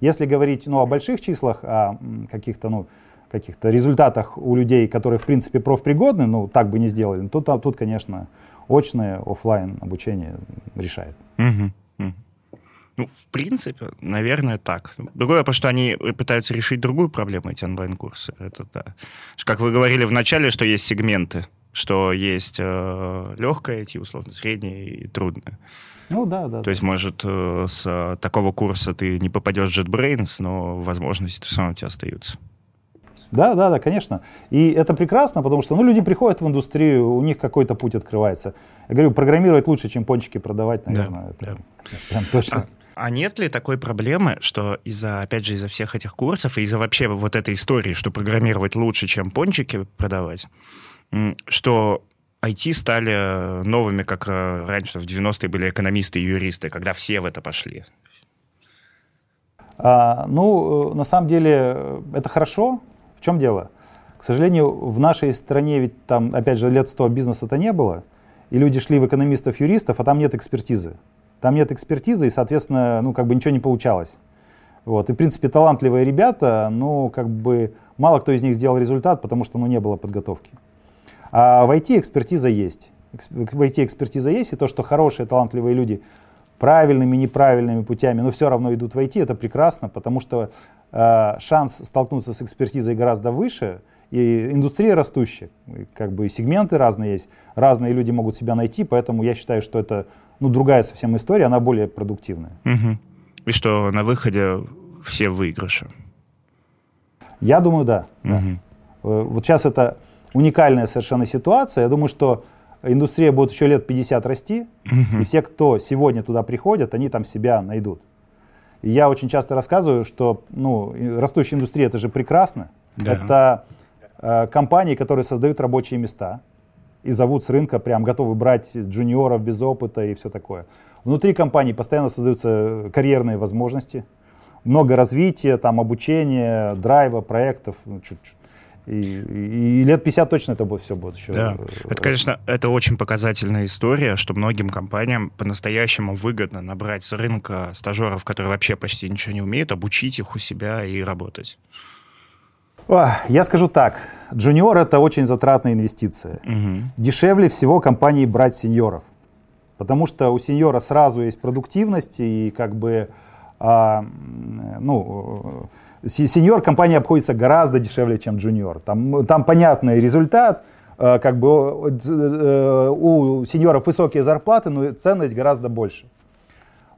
Если говорить ну, о больших числах, о каких-то ну, каких-то результатах у людей, которые, в принципе, профпригодны, ну, так бы не сделали, тут, тут конечно, очное, офлайн обучение решает. Угу. Ну, в принципе, наверное, так. Другое, потому что они пытаются решить другую проблему, эти онлайн-курсы. Это да. Как вы говорили в начале, что есть сегменты, что есть э, легкое идти, условно, среднее и трудное. Ну да, да. То есть, может, э, с такого курса ты не попадешь в JetBrains, но возможности все равно у тебя остаются. Да, да, да, конечно. И это прекрасно, потому что ну, люди приходят в индустрию, у них какой-то путь открывается. Я говорю, программировать лучше, чем пончики продавать, наверное. Да, это да. прям точно. А, а нет ли такой проблемы, что из-за, опять же, из-за всех этих курсов и из-за вообще вот этой истории, что программировать лучше, чем пончики продавать, что IT стали новыми, как э, раньше в 90-е были экономисты и юристы, когда все в это пошли? А, ну, э, на самом деле, э, это хорошо. В чем дело? К сожалению, в нашей стране ведь там, опять же, лет 100 бизнеса-то не было, и люди шли в экономистов-юристов, а там нет экспертизы. Там нет экспертизы, и, соответственно, ну, как бы ничего не получалось. Вот. И, в принципе, талантливые ребята, ну, как бы, мало кто из них сделал результат, потому что, ну, не было подготовки. А в IT экспертиза есть. В IT экспертиза есть, и то, что хорошие, талантливые люди правильными, неправильными путями, но все равно идут в IT, это прекрасно, потому что э, шанс столкнуться с экспертизой гораздо выше, и индустрия растущая, как бы сегменты разные есть, разные люди могут себя найти, поэтому я считаю, что это ну, другая совсем история, она более продуктивная. Угу. И что на выходе все выигрыши? Я думаю, да. Угу. да. Вот сейчас это уникальная совершенно ситуация. Я думаю, что индустрия будет еще лет 50 расти, угу. и все, кто сегодня туда приходят, они там себя найдут. И я очень часто рассказываю, что ну, растущая индустрия это же прекрасно. Да. Это э, компании, которые создают рабочие места и зовут с рынка, прям готовы брать джуниоров без опыта и все такое. Внутри компании постоянно создаются карьерные возможности, много развития, там обучения, драйва, проектов. Ну, чуть -чуть. И, и, лет 50 точно это будет все будет еще. Да. Это, конечно, это очень показательная история, что многим компаниям по-настоящему выгодно набрать с рынка стажеров, которые вообще почти ничего не умеют, обучить их у себя и работать. Я скажу так, джуниор это очень затратная инвестиция. Угу. Дешевле всего компании брать сеньоров, потому что у сеньора сразу есть продуктивность и как бы, а, ну, сеньор компания обходится гораздо дешевле, чем джуниор. Там, там понятный результат, а, как бы э, у сеньоров высокие зарплаты, но ценность гораздо больше.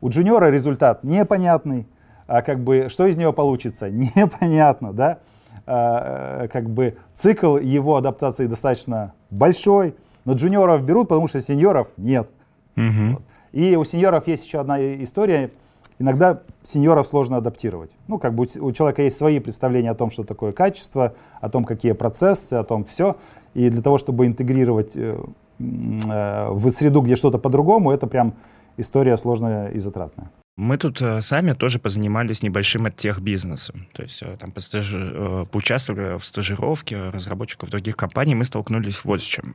У джуниора результат непонятный, а как бы что из него получится, непонятно, да. Э, э, как бы цикл его адаптации достаточно большой, но джуниоров берут, потому что сеньоров нет. Угу. И у сеньоров есть еще одна история. Иногда сеньоров сложно адаптировать. Ну, как бы у человека есть свои представления о том, что такое качество, о том, какие процессы, о том все. И для того, чтобы интегрировать э, в среду, где что-то по-другому, это прям история сложная и затратная. Мы тут э, сами тоже позанимались небольшим от тех бизнесом. То есть э, там постажи... э, поучаствовали в стажировке разработчиков других компаний. Мы столкнулись вот с чем.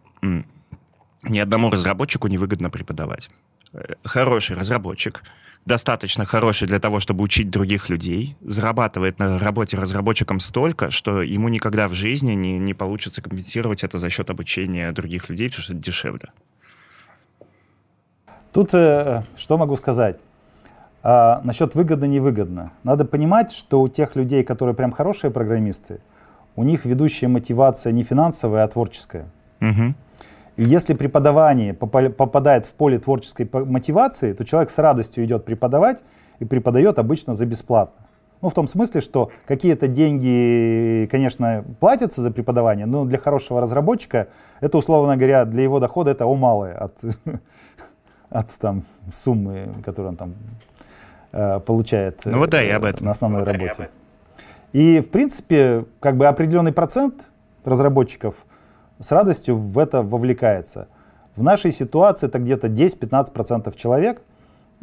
Ни одному разработчику невыгодно преподавать. Хороший разработчик, достаточно хороший для того, чтобы учить других людей, зарабатывает на работе разработчиком столько, что ему никогда в жизни не, не получится компенсировать это за счет обучения других людей, потому что это дешевле. Тут э, что могу сказать? А насчет выгодно-невыгодно. Надо понимать, что у тех людей, которые прям хорошие программисты, у них ведущая мотивация не финансовая, а творческая. Угу. И если преподавание попадает в поле творческой мотивации, то человек с радостью идет преподавать и преподает обычно за бесплатно. Ну, в том смысле, что какие-то деньги, конечно, платятся за преподавание, но для хорошего разработчика это, условно говоря, для его дохода это о малое от, от там, суммы, которую он там э, получает ну, вот да, я об этом. на основной вот работе. И, в принципе, как бы определенный процент разработчиков с радостью в это вовлекается. В нашей ситуации это где-то 10-15% человек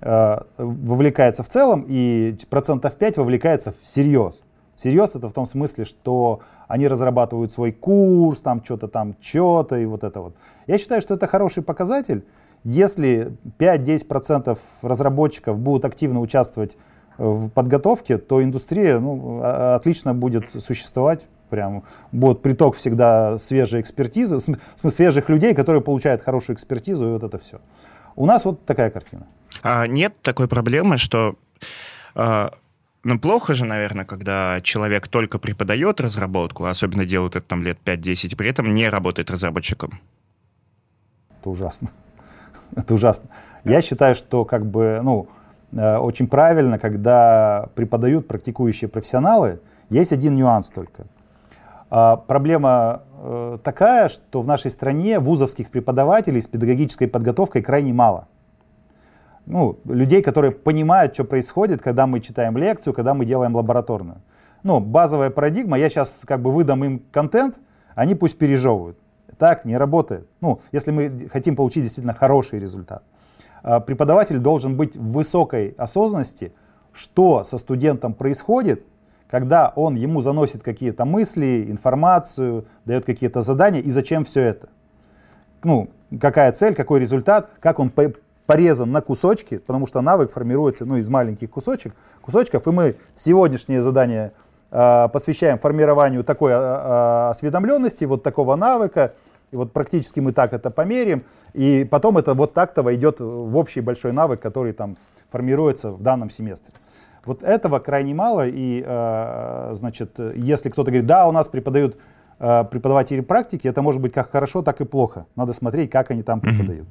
э, вовлекается в целом, и процентов 5 вовлекается всерьез. Всерьез это в том смысле, что они разрабатывают свой курс, там что-то там, что-то и вот это вот. Я считаю, что это хороший показатель. Если 5-10% разработчиков будут активно участвовать в подготовке, то индустрия ну, отлично будет существовать. Прям будет приток всегда свежей экспертизы, в смысле свежих людей, которые получают хорошую экспертизу, и вот это все. У нас вот такая картина. А нет такой проблемы, что а, ну, плохо же, наверное, когда человек только преподает разработку, особенно делает это там лет 5-10, при этом не работает разработчиком. Это ужасно. это ужасно. Я считаю, что как бы, ну, э, очень правильно, когда преподают практикующие профессионалы, есть один нюанс только. А, проблема э, такая, что в нашей стране вузовских преподавателей с педагогической подготовкой крайне мало ну, людей, которые понимают, что происходит, когда мы читаем лекцию, когда мы делаем лабораторную. Ну, базовая парадигма, я сейчас как бы выдам им контент, они пусть пережевывают. Так не работает. Ну, если мы хотим получить действительно хороший результат. А, преподаватель должен быть в высокой осознанности, что со студентом происходит, когда он ему заносит какие-то мысли, информацию, дает какие-то задания, и зачем все это. Ну, какая цель, какой результат, как он порезан на кусочки, потому что навык формируется ну, из маленьких кусочек, кусочков, и мы сегодняшнее задание э, посвящаем формированию такой э, осведомленности, вот такого навыка, и вот практически мы так это померим, и потом это вот так-то войдет в общий большой навык, который там формируется в данном семестре. Вот этого крайне мало, и, э, значит, если кто-то говорит, да, у нас преподают э, преподаватели практики, это может быть как хорошо, так и плохо. Надо смотреть, как они там преподают.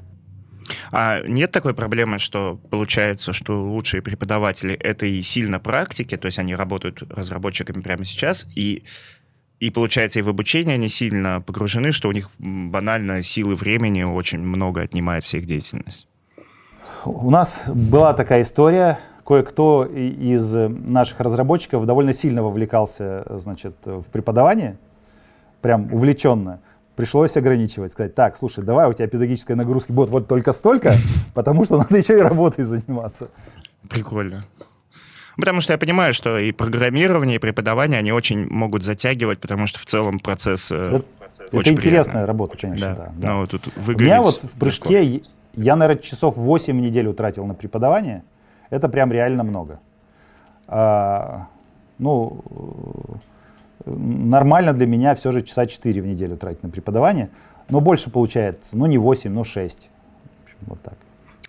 А нет такой проблемы, что получается, что лучшие преподаватели — это и сильно практики, то есть они работают разработчиками прямо сейчас, и и получается, и в обучении они сильно погружены, что у них банально силы времени очень много отнимает всех деятельность. У нас была такая история. Кое-кто из наших разработчиков довольно сильно вовлекался значит, в преподавание, прям увлеченно пришлось ограничивать, сказать, так, слушай, давай у тебя педагогической нагрузки будет вот только столько, потому что надо еще и работой заниматься. Прикольно. Потому что я понимаю, что и программирование, и преподавание, они очень могут затягивать, потому что в целом процесс э, Это, это интересная приятный. работа, конечно, да. да, да. Но тут У меня вот в прыжке, легко. я, наверное, часов 8 в неделю тратил на преподавание. Это прям реально много. А, ну, нормально для меня все же часа 4 в неделю тратить на преподавание, но больше получается, ну не 8, но 6. В общем, вот так.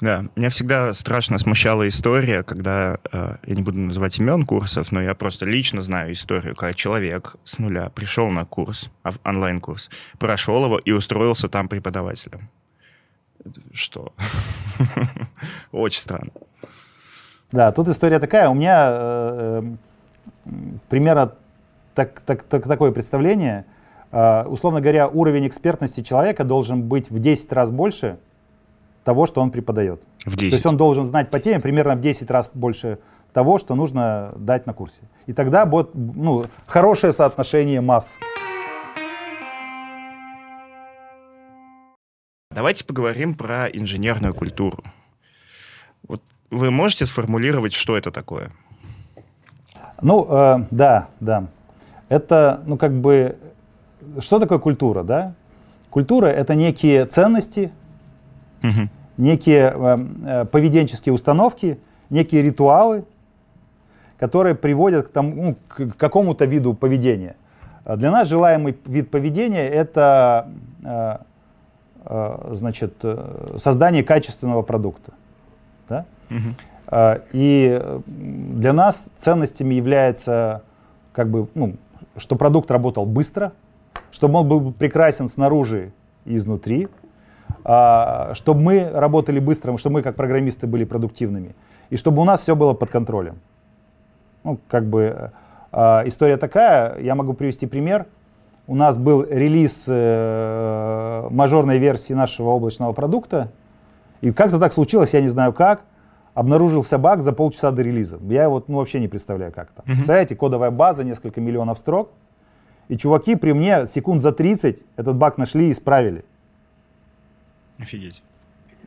Да, меня всегда страшно смущала история, когда, э, я не буду называть имен курсов, но я просто лично знаю историю, когда человек с нуля пришел на курс, онлайн-курс, прошел его и устроился там преподавателем. Что? Очень странно. Да, тут история такая. У меня э, э примерно так, так, так, такое представление. Uh, условно говоря, уровень экспертности человека должен быть в 10 раз больше того, что он преподает. В 10. То есть он должен знать по теме примерно в 10 раз больше того, что нужно дать на курсе. И тогда будет ну, хорошее соотношение масс. Давайте поговорим про инженерную культуру. Вот вы можете сформулировать, что это такое? Ну, э, да, да это, ну, как бы, что такое культура, да? Культура — это некие ценности, угу. некие э, э, поведенческие установки, некие ритуалы, которые приводят к, тому, ну, к какому-то виду поведения. Для нас желаемый вид поведения — это э, э, значит, э, создание качественного продукта. Да? Угу. И для нас ценностями является как бы, ну, что продукт работал быстро, чтобы он был прекрасен снаружи и изнутри, а, чтобы мы работали быстро, чтобы мы как программисты были продуктивными, и чтобы у нас все было под контролем. Ну, как бы а, история такая, я могу привести пример. У нас был релиз э, мажорной версии нашего облачного продукта, и как-то так случилось, я не знаю как, обнаружился баг за полчаса до релиза. Я вот ну, вообще не представляю, как это. Mm-hmm. Представляете, кодовая база, несколько миллионов строк, и чуваки при мне секунд за 30 этот баг нашли и исправили. Офигеть.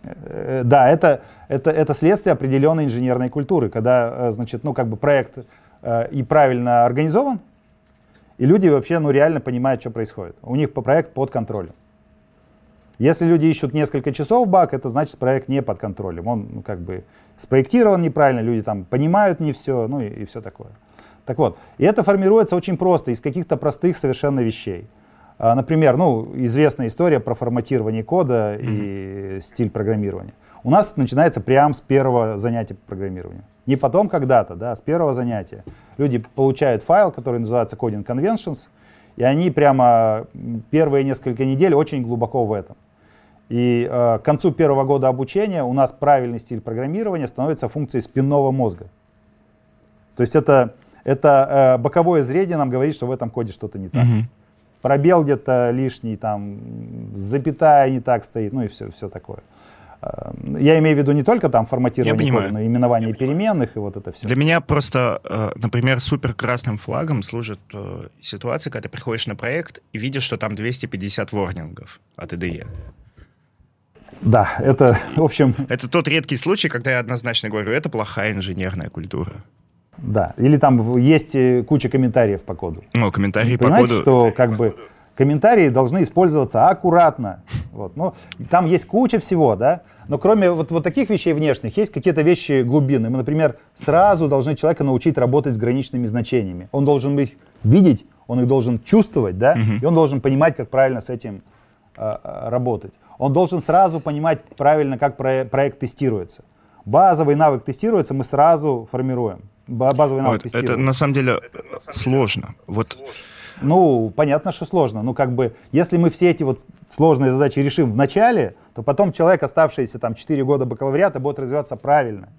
Э, да, это, это, это следствие определенной инженерной культуры, когда, э, значит, ну, как бы проект э, и правильно организован, и люди вообще, ну, реально понимают, что происходит. У них по проект под контролем. Если люди ищут несколько часов баг, это значит проект не под контролем. Он, ну, как бы спроектирован неправильно, люди там понимают не все, ну и, и все такое. Так вот, и это формируется очень просто, из каких-то простых совершенно вещей. А, например, ну, известная история про форматирование кода и стиль программирования. У нас начинается прямо с первого занятия по программированию. Не потом когда-то, да, а с первого занятия. Люди получают файл, который называется Coding Conventions, и они прямо первые несколько недель очень глубоко в этом. И э, к концу первого года обучения у нас правильный стиль программирования становится функцией спинного мозга. То есть это, это э, боковое зрение нам говорит, что в этом коде что-то не так. Mm-hmm пробел где-то лишний, там, запятая не так стоит, ну и все, все такое. Э, я имею в виду не только там форматирование кода, но и именование переменных и вот это все. Для меня просто, например, супер красным флагом служит ситуация, когда ты приходишь на проект и видишь, что там 250 ворнингов от IDE. Да, это, в общем... Это тот редкий случай, когда я однозначно говорю, это плохая инженерная культура. Да, или там есть э, куча комментариев по коду. Ну, комментарии по коду... что как бы комментарии должны использоваться аккуратно. Вот. Ну, там есть куча всего, да, но кроме вот, вот таких вещей внешних, есть какие-то вещи глубины. Мы, например, сразу должны человека научить работать с граничными значениями. Он должен их видеть, он их должен чувствовать, да, uh-huh. и он должен понимать, как правильно с этим э, работать. Он должен сразу понимать правильно, как про- проект тестируется. Базовый навык тестируется, мы сразу формируем базовый навык вот, Это на самом деле сложно. Вот. Ну, понятно, что сложно. Ну, как бы, если мы все эти вот сложные задачи решим в начале, то потом человек, оставшийся там 4 года бакалавриата, будет развиваться правильно.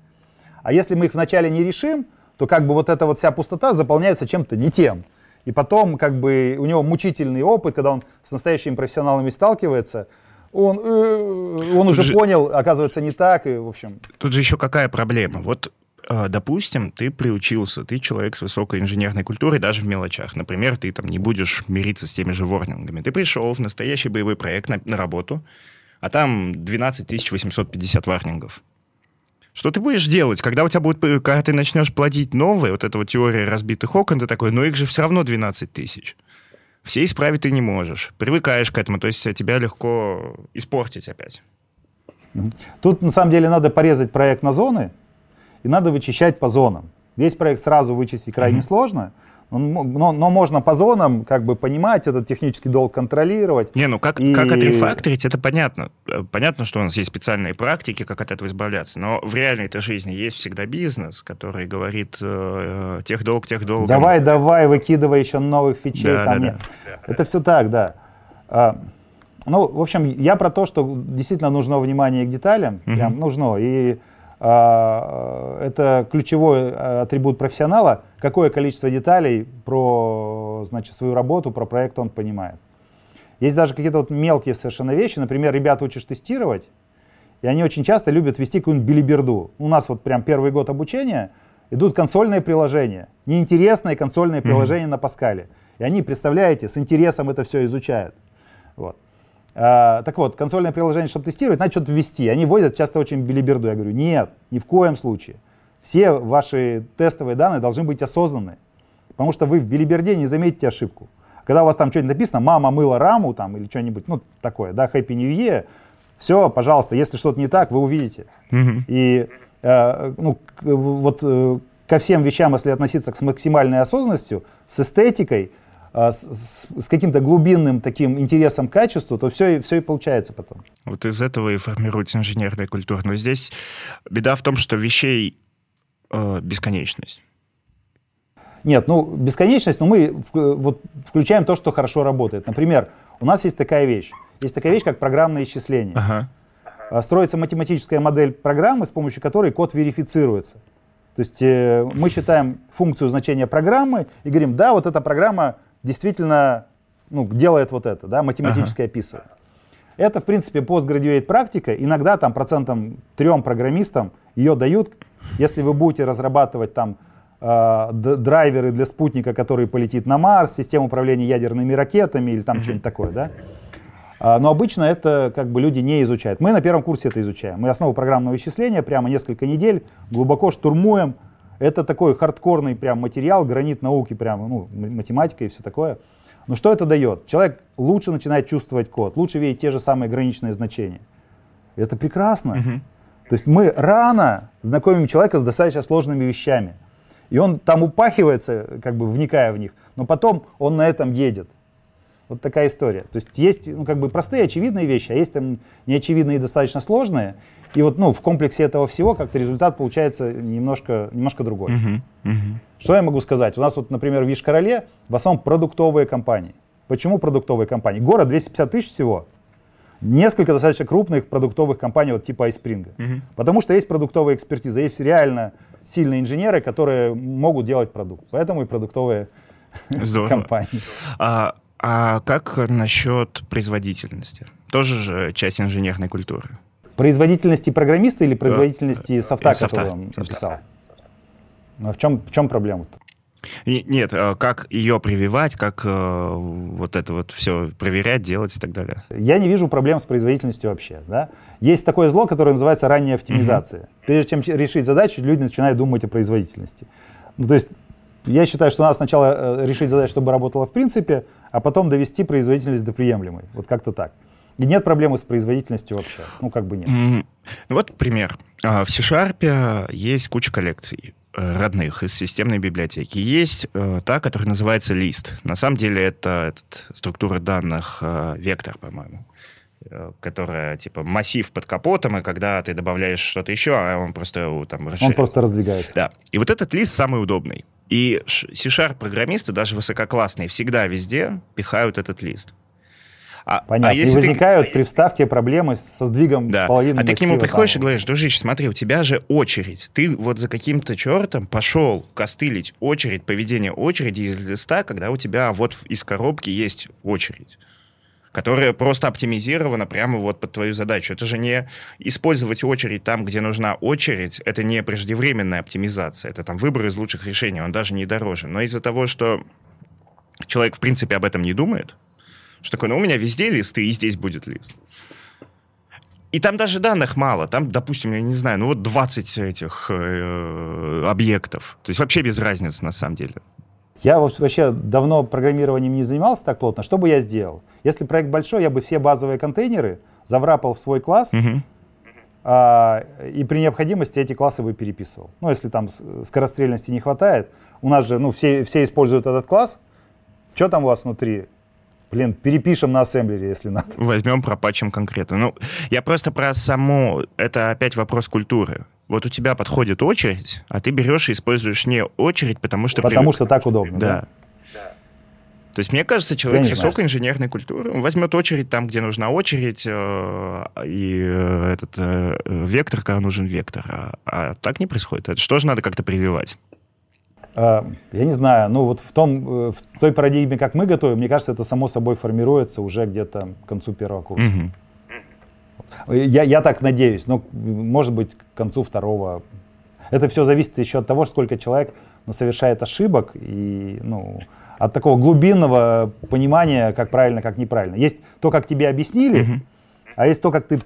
А если мы их вначале не решим, то как бы вот эта вот вся пустота заполняется чем-то не тем. И потом как бы у него мучительный опыт, когда он с настоящими профессионалами сталкивается, он, э, он уже же, понял, оказывается, не так, и в общем... Тут же еще какая проблема? Вот а, допустим, ты приучился, ты человек с высокой инженерной культурой даже в мелочах. Например, ты там не будешь мириться с теми же ворнингами. Ты пришел в настоящий боевой проект на, на работу, а там 12 850 варнингов. Что ты будешь делать, когда у тебя будет, когда ты начнешь платить новые, вот эта вот теория разбитых окон, ты такой, но их же все равно 12 тысяч. Все исправить ты не можешь. Привыкаешь к этому, то есть тебя легко испортить опять. Тут на самом деле надо порезать проект на зоны, и надо вычищать по зонам. Весь проект сразу вычистить крайне mm-hmm. сложно, но, но, но можно по зонам как бы понимать этот технический долг контролировать. Не, ну как, и... как отрефакторить, это понятно. Э, понятно, что у нас есть специальные практики, как от этого избавляться, но в реальной этой жизни есть всегда бизнес, который говорит э, э тех долг, тех долг. Давай, давай, выкидывай еще новых фичей. Да, там да, да. Это все так, да. А, ну, в общем, я про то, что действительно нужно внимание к деталям, угу. прям нужно, и это ключевой э, атрибут профессионала, какое количество деталей про значит, свою работу, про проект он понимает. Есть даже какие-то вот мелкие совершенно вещи, например, ребята учишь тестировать, и они очень часто любят вести какую-нибудь билиберду. У нас вот прям первый год обучения идут консольные приложения, неинтересные консольные приложения mm-hmm. на Паскале. И они, представляете, с интересом это все изучают. А, так вот, консольное приложение, чтобы тестировать, надо что-то ввести. Они вводят часто очень билиберду. Я говорю, нет, ни в коем случае. Все ваши тестовые данные должны быть осознанны. Потому что вы в билиберде не заметите ошибку. Когда у вас там что-нибудь написано, мама мыла раму там или что-нибудь, ну такое, да, Happy New Year, все, пожалуйста, если что-то не так, вы увидите. Mm-hmm. И э, ну, к, вот э, ко всем вещам, если относиться с максимальной осознанностью, с эстетикой, с, с каким-то глубинным таким интересом к качеству, то все, все и получается потом. Вот из этого и формируется инженерная культура. Но здесь беда в том, что вещей э, бесконечность. Нет, ну, бесконечность, но мы вот, включаем то, что хорошо работает. Например, у нас есть такая вещь. Есть такая вещь, как программное исчисление. Ага. А, строится математическая модель программы, с помощью которой код верифицируется. То есть э, мы считаем функцию значения программы и говорим, да, вот эта программа действительно ну, делает вот это, да, математически ага. описывает. Это, в принципе, постградуэйт практика. Иногда там процентом трем программистам ее дают, если вы будете разрабатывать там э, драйверы для спутника, который полетит на Марс, систему управления ядерными ракетами или там mm-hmm. что-нибудь такое, да. А, но обычно это как бы люди не изучают. Мы на первом курсе это изучаем. Мы основу программного вычисления прямо несколько недель глубоко штурмуем. Это такой хардкорный прям материал, гранит науки, прям, ну, математика и все такое. Но что это дает? Человек лучше начинает чувствовать код, лучше видеть те же самые граничные значения. Это прекрасно. Uh-huh. То есть мы рано знакомим человека с достаточно сложными вещами. И он там упахивается, как бы вникая в них, но потом он на этом едет. Вот такая история. То есть есть ну, как бы простые, очевидные вещи, а есть там неочевидные и достаточно сложные. И вот ну, в комплексе этого всего как-то результат получается немножко, немножко другой. Uh-huh, uh-huh. Что я могу сказать? У нас вот, например, в Ишкарале в основном продуктовые компании. Почему продуктовые компании? Город 250 тысяч всего. Несколько достаточно крупных продуктовых компаний вот типа iSpring. Uh-huh. Потому что есть продуктовая экспертиза, есть реально сильные инженеры, которые могут делать продукт. Поэтому и продуктовые Здорово. компании. А, а как насчет производительности? Тоже же часть инженерной культуры. Производительности программиста или производительности да. софта, софта, который он софта. написал? Ну, а в чем, в чем проблема-то? И, нет, э, как ее прививать, как э, вот это вот все проверять, делать и так далее. Я не вижу проблем с производительностью вообще. Да? Есть такое зло, которое называется ранняя оптимизация. Mm-hmm. Прежде чем решить задачу, люди начинают думать о производительности. Ну, то есть я считаю, что надо сначала э, решить задачу, чтобы работала в принципе, а потом довести производительность до приемлемой. Вот как-то так. И нет проблемы с производительностью вообще. Ну, как бы нет. Mm-hmm. Ну, вот пример. А, в C-Sharp есть куча коллекций э, родных из системной библиотеки. Есть э, та, которая называется лист. На самом деле это этот, структура данных э, вектор, по-моему э, которая типа массив под капотом, и когда ты добавляешь что-то еще, а он просто там расширяет. Он просто раздвигается. Да. И вот этот лист самый удобный. И C-Sharp программисты, даже высококлассные, всегда везде пихают этот лист. А, а Понятно. А если и возникают ты... при вставке проблемы со сдвигом да. половины А ты к нему приходишь там. и говоришь, дружище, смотри, у тебя же очередь. Ты вот за каким-то чертом пошел костылить очередь, поведение очереди из листа, когда у тебя вот из коробки есть очередь которая просто оптимизирована прямо вот под твою задачу. Это же не использовать очередь там, где нужна очередь, это не преждевременная оптимизация, это там выбор из лучших решений, он даже не дороже. Но из-за того, что человек в принципе об этом не думает, что такое, ну у меня везде листы, и здесь будет лист. И там даже данных мало. Там, допустим, я не знаю, ну вот 20 этих э, объектов. То есть вообще без разницы на самом деле. Я вообще давно программированием не занимался так плотно. Что бы я сделал? Если проект большой, я бы все базовые контейнеры заврапал в свой класс, угу. а, и при необходимости эти классы бы переписывал. Ну, если там скорострельности не хватает, у нас же, ну, все, все используют этот класс. Что там у вас внутри? Блин, перепишем на ассемблере, если надо. Возьмем, пропачем конкретно. Ну, я просто про саму... Это опять вопрос культуры. Вот у тебя подходит очередь, а ты берешь и используешь не очередь, потому что... Потому привык... что так удобно, да? да? То есть, мне кажется, человек с высокой инженерной культурой, он возьмет очередь там, где нужна очередь, э, и э, этот э, вектор, когда нужен вектор. А, а так не происходит. Это что же надо как-то прививать? А, я не знаю, ну вот в, том, э, в той парадигме, как мы готовим, мне кажется, это само собой формируется уже где-то к концу первого курса. Угу. Я, я так надеюсь, но может быть к концу второго. Это все зависит еще от того, сколько человек совершает ошибок и ну, от такого глубинного понимания, как правильно, как неправильно. Есть то, как тебе объяснили, а есть то, как ты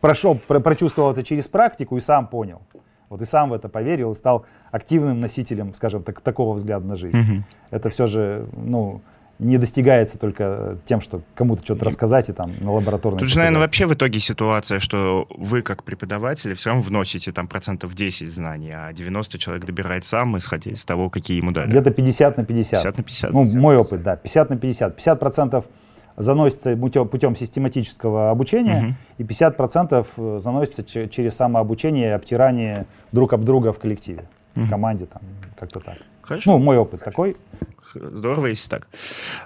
прошел, прочувствовал это через практику и сам понял. Вот и сам в это поверил и стал активным носителем, скажем так, такого взгляда на жизнь. Это все же, ну, не достигается только тем, что кому-то что-то рассказать и там на лабораторной. Тут же, наверное, вообще в итоге ситуация, что вы как преподаватели все равно вносите там процентов 10 знаний, а 90 человек добирает сам, исходя из того, какие ему дали. Где-то 50 на 50. 50 на 50. Ну, 50. мой опыт, да, 50 на 50. 50 процентов заносится путем систематического обучения, угу. и 50% э, заносится через самообучение обтирание друг об друга в коллективе, угу. в команде, там, как-то так. Хорошо. Ну, мой опыт такой. Здорово, если так.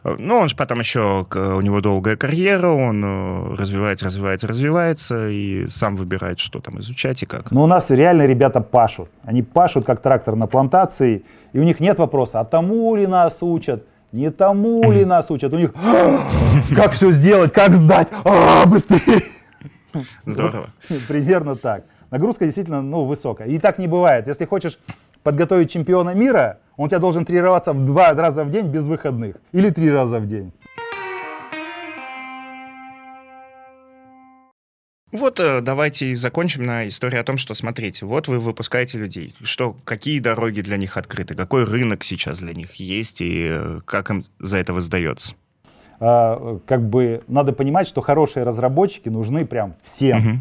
Ну, он же потом еще, у него долгая карьера, он э, развивается, развивается, развивается, и сам выбирает, что там изучать и как. Ну, у нас реально ребята пашут. Они пашут, как трактор на плантации, и у них нет вопроса, а тому ли нас учат, Не тому ли нас учат? У них как все сделать, как сдать, а, быстрее. Здорово. Примерно так. Нагрузка действительно ну, высокая. И так не бывает. Если хочешь подготовить чемпиона мира, он у тебя должен тренироваться в два раза в день без выходных. Или три раза в день. Вот э, давайте и закончим на истории о том, что, смотрите, вот вы выпускаете людей. Что, какие дороги для них открыты? Какой рынок сейчас для них есть и э, как им за это воздается? А, как бы надо понимать, что хорошие разработчики нужны прям всем. Угу.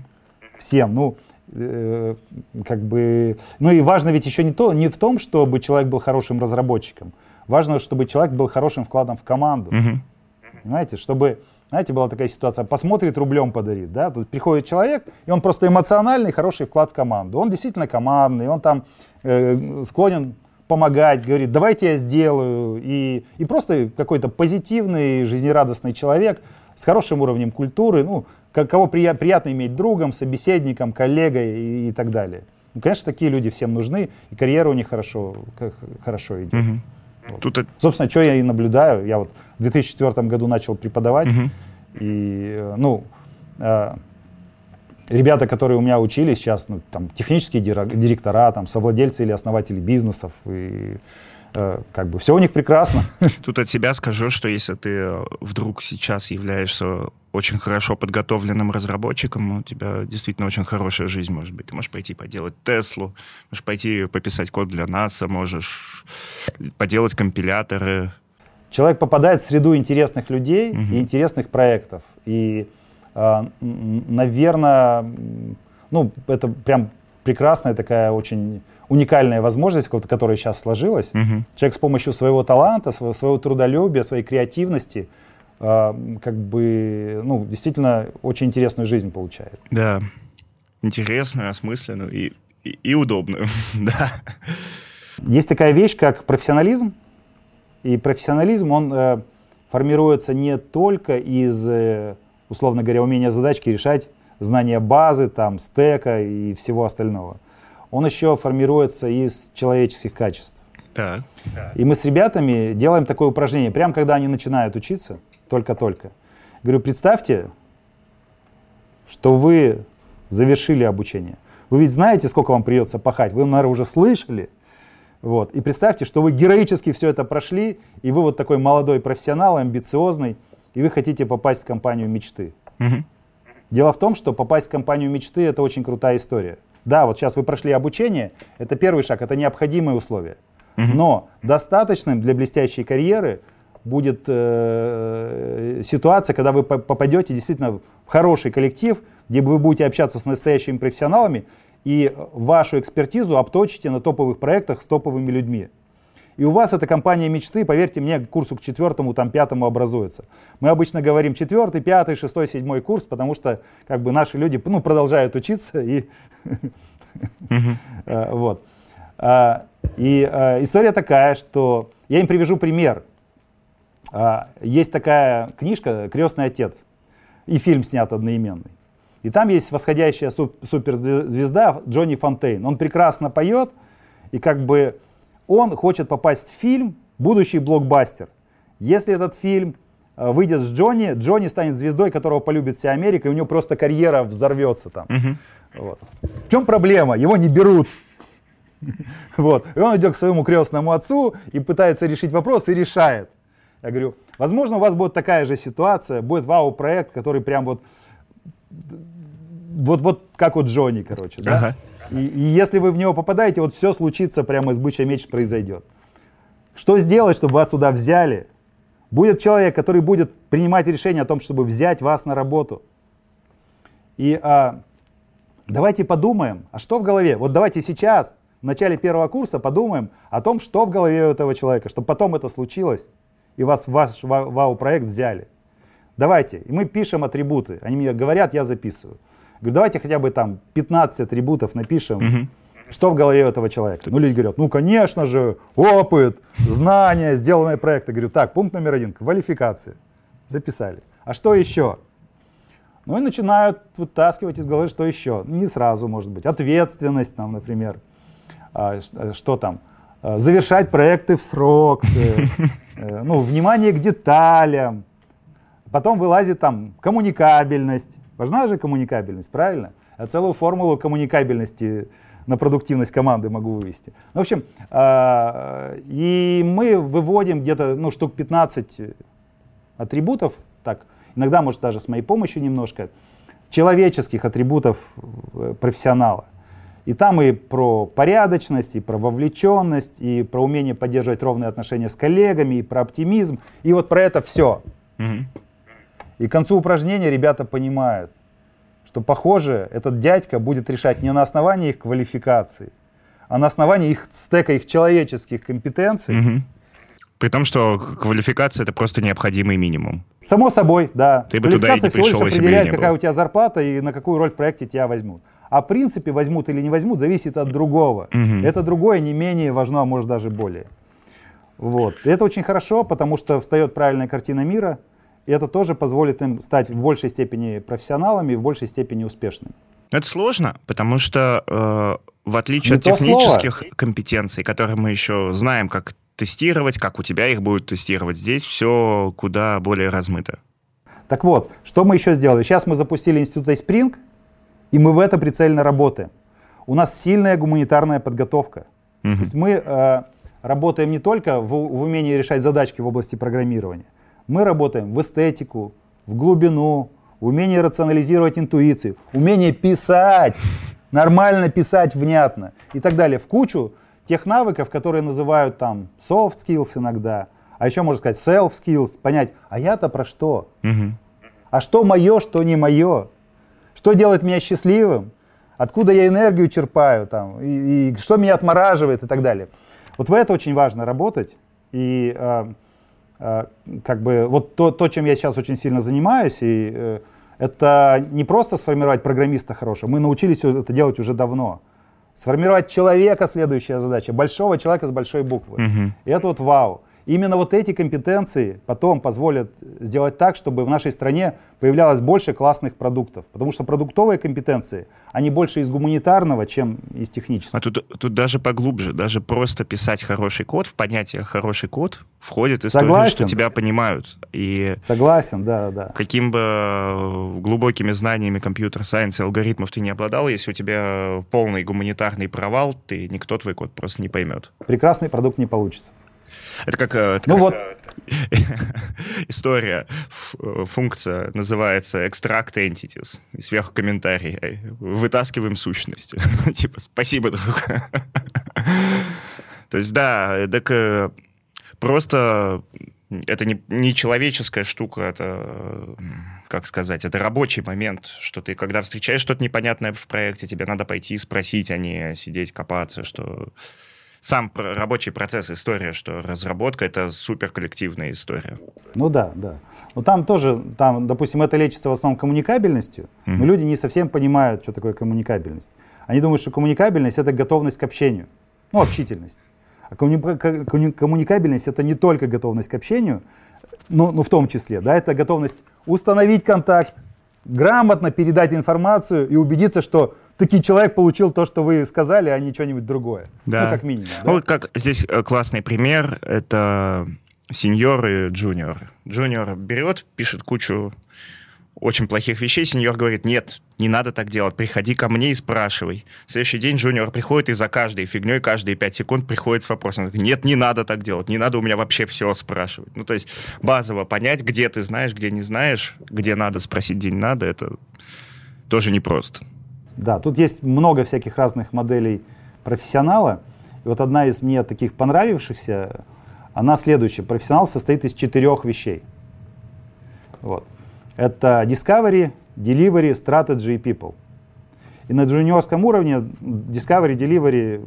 Всем. Ну, э, как бы... Ну и важно ведь еще не, то, не в том, чтобы человек был хорошим разработчиком. Важно, чтобы человек был хорошим вкладом в команду. Угу. Понимаете? Чтобы знаете, была такая ситуация, посмотрит, рублем подарит, да, тут приходит человек, и он просто эмоциональный, хороший вклад в команду. Он действительно командный, он там э, склонен помогать, говорит, давайте я сделаю. И, и просто какой-то позитивный, жизнерадостный человек с хорошим уровнем культуры, ну, кого при, приятно иметь другом, собеседником, коллегой и, и так далее. Ну, конечно, такие люди всем нужны, и карьера у них хорошо, хорошо идет. Угу. Вот. Тут... Собственно, что я и наблюдаю. Я вот в 2004 году начал преподавать. Угу. И, э, ну, э, ребята, которые у меня учились сейчас, ну, там, технические директора, там, совладельцы или основатели бизнесов, и как бы все у них прекрасно. Тут от себя скажу, что если ты вдруг сейчас являешься очень хорошо подготовленным разработчиком, у тебя действительно очень хорошая жизнь может быть. Ты можешь пойти поделать Теслу, можешь пойти пописать код для НАСА, можешь поделать компиляторы. Человек попадает в среду интересных людей угу. и интересных проектов. И, э, наверное, ну, это прям прекрасная такая очень уникальная возможность, которая сейчас сложилась. Угу. Человек с помощью своего таланта, своего, своего трудолюбия, своей креативности – а, как бы, ну, действительно очень интересную жизнь получает. Да, интересную, осмысленную и, и, и удобную, да. Есть такая вещь, как профессионализм, и профессионализм, он э, формируется не только из, э, условно говоря, умения задачки решать, знания базы, там, стека и всего остального. Он еще формируется из человеческих качеств. Так. И мы с ребятами делаем такое упражнение, прямо когда они начинают учиться – только-только. Говорю, представьте, что вы завершили обучение. Вы ведь знаете, сколько вам придется пахать, вы, наверное, уже слышали. Вот. И представьте, что вы героически все это прошли, и вы вот такой молодой профессионал, амбициозный, и вы хотите попасть в компанию мечты. Угу. Дело в том, что попасть в компанию мечты это очень крутая история. Да, вот сейчас вы прошли обучение, это первый шаг, это необходимые условия. Угу. Но достаточным для блестящей карьеры будет э, ситуация, когда вы попадете действительно в хороший коллектив, где вы будете общаться с настоящими профессионалами и вашу экспертизу обточите на топовых проектах с топовыми людьми. И у вас эта компания мечты, поверьте мне, к курсу к четвертому, там, пятому образуется. Мы обычно говорим четвертый, пятый, шестой, седьмой курс, потому что как бы наши люди ну, продолжают учиться. И, э, вот. А, и э, история такая, что я им привяжу пример. А, есть такая книжка «Крестный отец» и фильм снят одноименный. И там есть восходящая суперзвезда Джонни Фонтейн. Он прекрасно поет, и как бы он хочет попасть в фильм, будущий блокбастер. Если этот фильм а, выйдет с Джонни, Джонни станет звездой, которого полюбит вся Америка, и у него просто карьера взорвется там. Угу. Вот. В чем проблема? Его не берут. Вот. И он идет к своему крестному отцу и пытается решить вопрос и решает. Я говорю, возможно, у вас будет такая же ситуация, будет вау-проект, который прям вот, вот, вот как вот Джонни, короче, да? Ага. И, и если вы в него попадаете, вот все случится прямо из бычья меч произойдет. Что сделать, чтобы вас туда взяли? Будет человек, который будет принимать решение о том, чтобы взять вас на работу. И а, давайте подумаем, а что в голове? Вот давайте сейчас, в начале первого курса, подумаем о том, что в голове у этого человека, чтобы потом это случилось и вас в ваш вау-проект взяли. Давайте. И мы пишем атрибуты. Они мне говорят, я записываю. Говорю, давайте хотя бы там 15 атрибутов напишем. Угу. Что в голове этого человека? Ну, люди говорят, ну, конечно же, опыт, знания, сделанные проекты. Говорю, так, пункт номер один, квалификация. Записали. А что еще? Ну и начинают вытаскивать из головы, что еще. Не сразу, может быть. Ответственность, там, например. А, что там? э, завершать проекты в срок, э, э, ну, внимание к деталям. Потом вылазит там коммуникабельность. Важна же коммуникабельность, правильно? Я целую формулу коммуникабельности на продуктивность команды могу вывести. Ну, в общем, э, и мы выводим где-то ну, штук 15 атрибутов, так, иногда, может, даже с моей помощью немножко, человеческих атрибутов э, профессионала. И там и про порядочность, и про вовлеченность, и про умение поддерживать ровные отношения с коллегами, и про оптимизм, и вот про это все. Угу. И к концу упражнения ребята понимают, что, похоже, этот дядька будет решать не на основании их квалификации, а на основании их стека их человеческих компетенций. Угу. При том, что квалификация это просто необходимый минимум. Само собой, да. Ты бы туда и не пришел, лишь определяет, какая у тебя зарплата и на какую роль в проекте тебя возьмут. А в принципе возьмут или не возьмут зависит от другого. Угу. Это другое не менее важно, а может даже более. Вот. И это очень хорошо, потому что встает правильная картина мира, и это тоже позволит им стать в большей степени профессионалами и в большей степени успешными. Это сложно, потому что э, в отличие не от технических слово. компетенций, которые мы еще знаем, как тестировать, как у тебя их будут тестировать. Здесь все куда более размыто. Так вот, что мы еще сделали? Сейчас мы запустили институт Spring, и мы в это прицельно работаем. У нас сильная гуманитарная подготовка. Угу. То есть мы э, работаем не только в, в умении решать задачки в области программирования. Мы работаем в эстетику, в глубину, в умении рационализировать интуицию, умение писать, нормально писать внятно и так далее. В кучу тех навыков, которые называют там soft skills иногда, а еще можно сказать self skills, понять, а я-то про что? Угу. А что мое, что не мое? Что делает меня счастливым? Откуда я энергию черпаю там? И, и что меня отмораживает и так далее. Вот в это очень важно работать. И э, как бы вот то, то, чем я сейчас очень сильно занимаюсь, и э, это не просто сформировать программиста хорошего, мы научились это делать уже давно. Сформировать человека следующая задача, большого человека с большой буквы. Угу. И это вот вау. Именно вот эти компетенции потом позволят сделать так, чтобы в нашей стране появлялось больше классных продуктов. Потому что продуктовые компетенции, они больше из гуманитарного, чем из технического. А тут, тут даже поглубже, даже просто писать хороший код, в понятие хороший код входит история, Согласен. что тебя понимают. И Согласен, да, да. Каким бы э, глубокими знаниями компьютер-сайенса и алгоритмов ты не обладал, если у тебя полный гуманитарный провал, ты никто твой код просто не поймет. Прекрасный продукт не получится. Это как, э, это ну как вот. история, функция называется extract entities. И сверху комментарий. Вытаскиваем сущность. типа, спасибо, друг. То есть, да, так э, просто это не, не человеческая штука, это, как сказать, это рабочий момент, что ты, когда встречаешь что-то непонятное в проекте, тебе надо пойти спросить, а не сидеть копаться, что сам рабочий процесс, история, что разработка — это супер коллективная история. Ну да, да. Но там тоже, там, допустим, это лечится в основном коммуникабельностью, mm-hmm. но люди не совсем понимают, что такое коммуникабельность. Они думают, что коммуникабельность — это готовность к общению, ну, общительность. А коммуни- коммуникабельность — это не только готовность к общению, но, но в том числе, да, это готовность установить контакт, грамотно передать информацию и убедиться, что таки человек получил то, что вы сказали, а не что-нибудь другое. Да. Ну, как минимум. Да? Вот как здесь э, классный пример, это сеньор и джуниор. Джуниор берет, пишет кучу очень плохих вещей, сеньор говорит, нет, не надо так делать, приходи ко мне и спрашивай. В следующий день джуниор приходит и за каждой фигней, каждые пять секунд приходит с вопросом, говорит, нет, не надо так делать, не надо у меня вообще все спрашивать. Ну, то есть базово понять, где ты знаешь, где не знаешь, где надо спросить, где не надо, это тоже непросто. Да, тут есть много всяких разных моделей профессионала. И вот одна из мне таких понравившихся, она следующая. Профессионал состоит из четырех вещей. Вот. Это Discovery, Delivery, Strategy и People. И на джуниорском уровне Discovery, Delivery,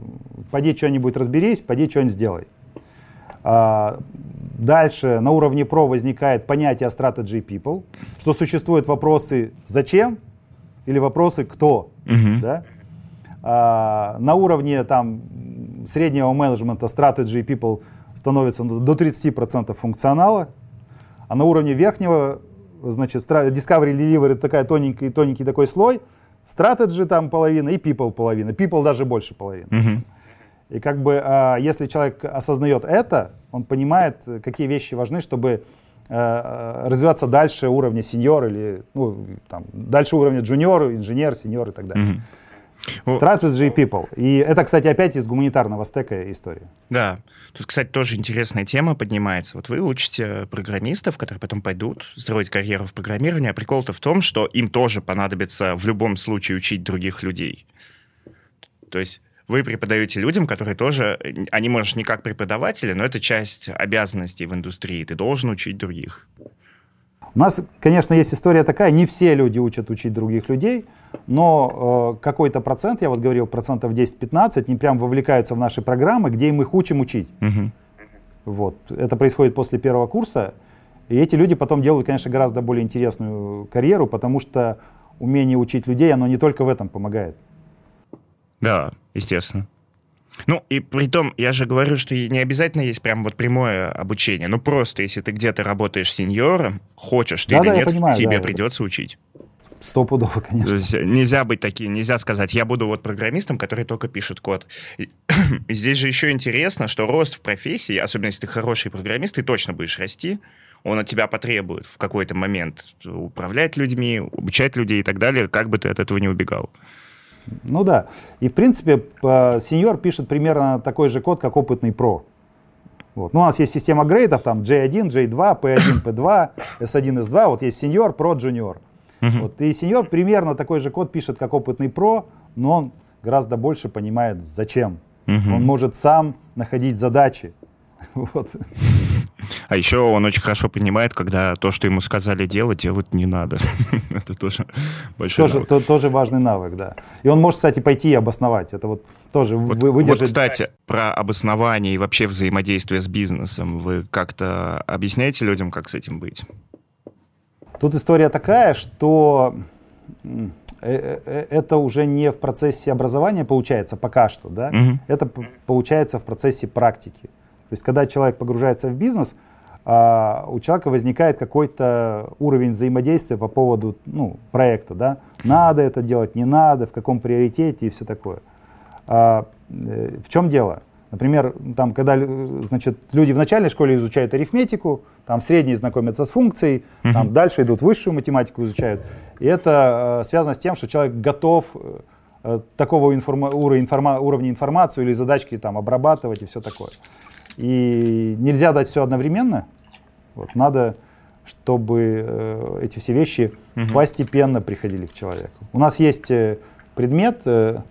поди что-нибудь разберись, поди что-нибудь сделай. А, дальше на уровне Pro возникает понятие Strategy People, что существуют вопросы «зачем?» Или вопросы «кто?». Угу. Да? А, на уровне там, среднего менеджмента Strategy People становится до 30% функционала, а на уровне верхнего, значит, Discovery Delivery такая тоненький, тоненький такой слой, Strategy там половина и People половина, People даже больше половины. Угу. И как бы, э, если человек осознает это, он понимает, какие вещи важны, чтобы развиваться дальше уровня сеньор или ну, там, дальше уровня джуниор, инженер, сеньор и так далее. Mm-hmm. Strategy people. И это, кстати, опять из гуманитарного стека история. Да. Тут, кстати, тоже интересная тема поднимается. Вот вы учите программистов, которые потом пойдут строить карьеру в программировании, а прикол-то в том, что им тоже понадобится в любом случае учить других людей. То есть вы преподаете людям, которые тоже, они, может, не как преподаватели, но это часть обязанностей в индустрии. Ты должен учить других. У нас, конечно, есть история такая, не все люди учат учить других людей, но э, какой-то процент, я вот говорил, процентов 10-15, не прям вовлекаются в наши программы, где мы их учим учить. Угу. Вот. Это происходит после первого курса, и эти люди потом делают, конечно, гораздо более интересную карьеру, потому что умение учить людей, оно не только в этом помогает. Да, естественно. Ну, и при том, я же говорю, что не обязательно есть прям вот прямое обучение. Ну, просто если ты где-то работаешь сеньором, хочешь ты да, или да, нет, понимаю, тебе да. придется учить. Стопудово, конечно. То есть нельзя быть таким, нельзя сказать, я буду вот программистом, который только пишет код. И здесь же еще интересно, что рост в профессии, особенно если ты хороший программист, ты точно будешь расти, он от тебя потребует в какой-то момент управлять людьми, обучать людей и так далее, как бы ты от этого не убегал. Ну да. И в принципе сеньор пишет примерно такой же код, как опытный про. Вот. Ну, у нас есть система грейдов, там J1, J2, P1, P2, S1, S2. Вот есть сеньор, про. Uh-huh. Вот. И сеньор примерно такой же код пишет, как опытный про, но он гораздо больше понимает, зачем. Uh-huh. Он может сам находить задачи. Вот. А еще он очень хорошо понимает, когда то, что ему сказали делать, делать не надо. Это тоже большой тоже, навык. То, тоже важный навык, да. И он может, кстати, пойти и обосновать. Это вот тоже вот, выдержать... Вот, кстати, про обоснование и вообще взаимодействие с бизнесом. Вы как-то объясняете людям, как с этим быть? Тут история такая, что э, э, э, это уже не в процессе образования получается пока что, да? Угу. Это получается в процессе практики. То есть, когда человек погружается в бизнес, а, у человека возникает какой-то уровень взаимодействия по поводу ну, проекта. Да? Надо это делать, не надо, в каком приоритете и все такое. А, э, в чем дело? Например, там, когда значит, люди в начальной школе изучают арифметику, там в средней знакомятся с функцией, там дальше идут высшую математику изучают. И это э, связано с тем, что человек готов э, такого информа- уровня, информа- уровня информацию или задачки там, обрабатывать и все такое. И нельзя дать все одновременно. Вот, надо, чтобы э, эти все вещи угу. постепенно приходили к человеку. У нас есть э, предмет, э,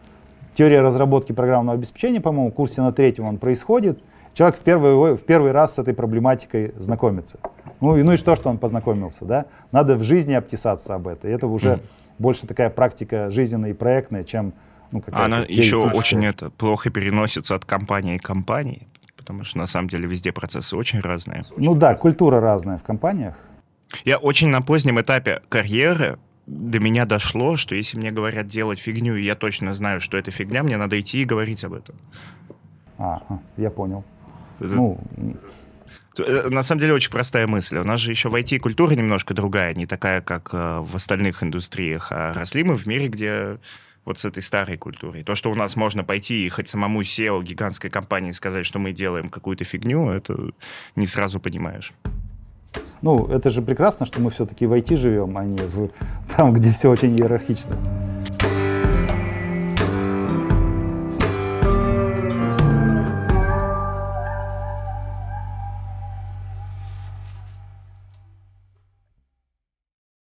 теория разработки программного обеспечения, по-моему, в курсе на третьем он происходит. Человек в первый, в первый раз с этой проблематикой знакомится. Ну и, ну и что, что он познакомился, да? Надо в жизни обтесаться об этом. И это уже mm. больше такая практика жизненная и проектная, чем ну, Она еще очень это плохо переносится от компании к компании потому что на самом деле везде процессы очень разные. Ну да, культура разная в компаниях. Я очень на позднем этапе карьеры до меня дошло, что если мне говорят делать фигню, и я точно знаю, что это фигня, мне надо идти и говорить об этом. А, я понял. Это... Ну... Э, на самом деле очень простая мысль. У нас же еще в IT-культура немножко другая, не такая, как э, в остальных индустриях. А росли мы в мире, где вот с этой старой культурой. То, что у нас можно пойти и хоть самому SEO гигантской компании сказать, что мы делаем какую-то фигню, это не сразу понимаешь. Ну, это же прекрасно, что мы все-таки в IT живем, а не в, там, где все очень иерархично.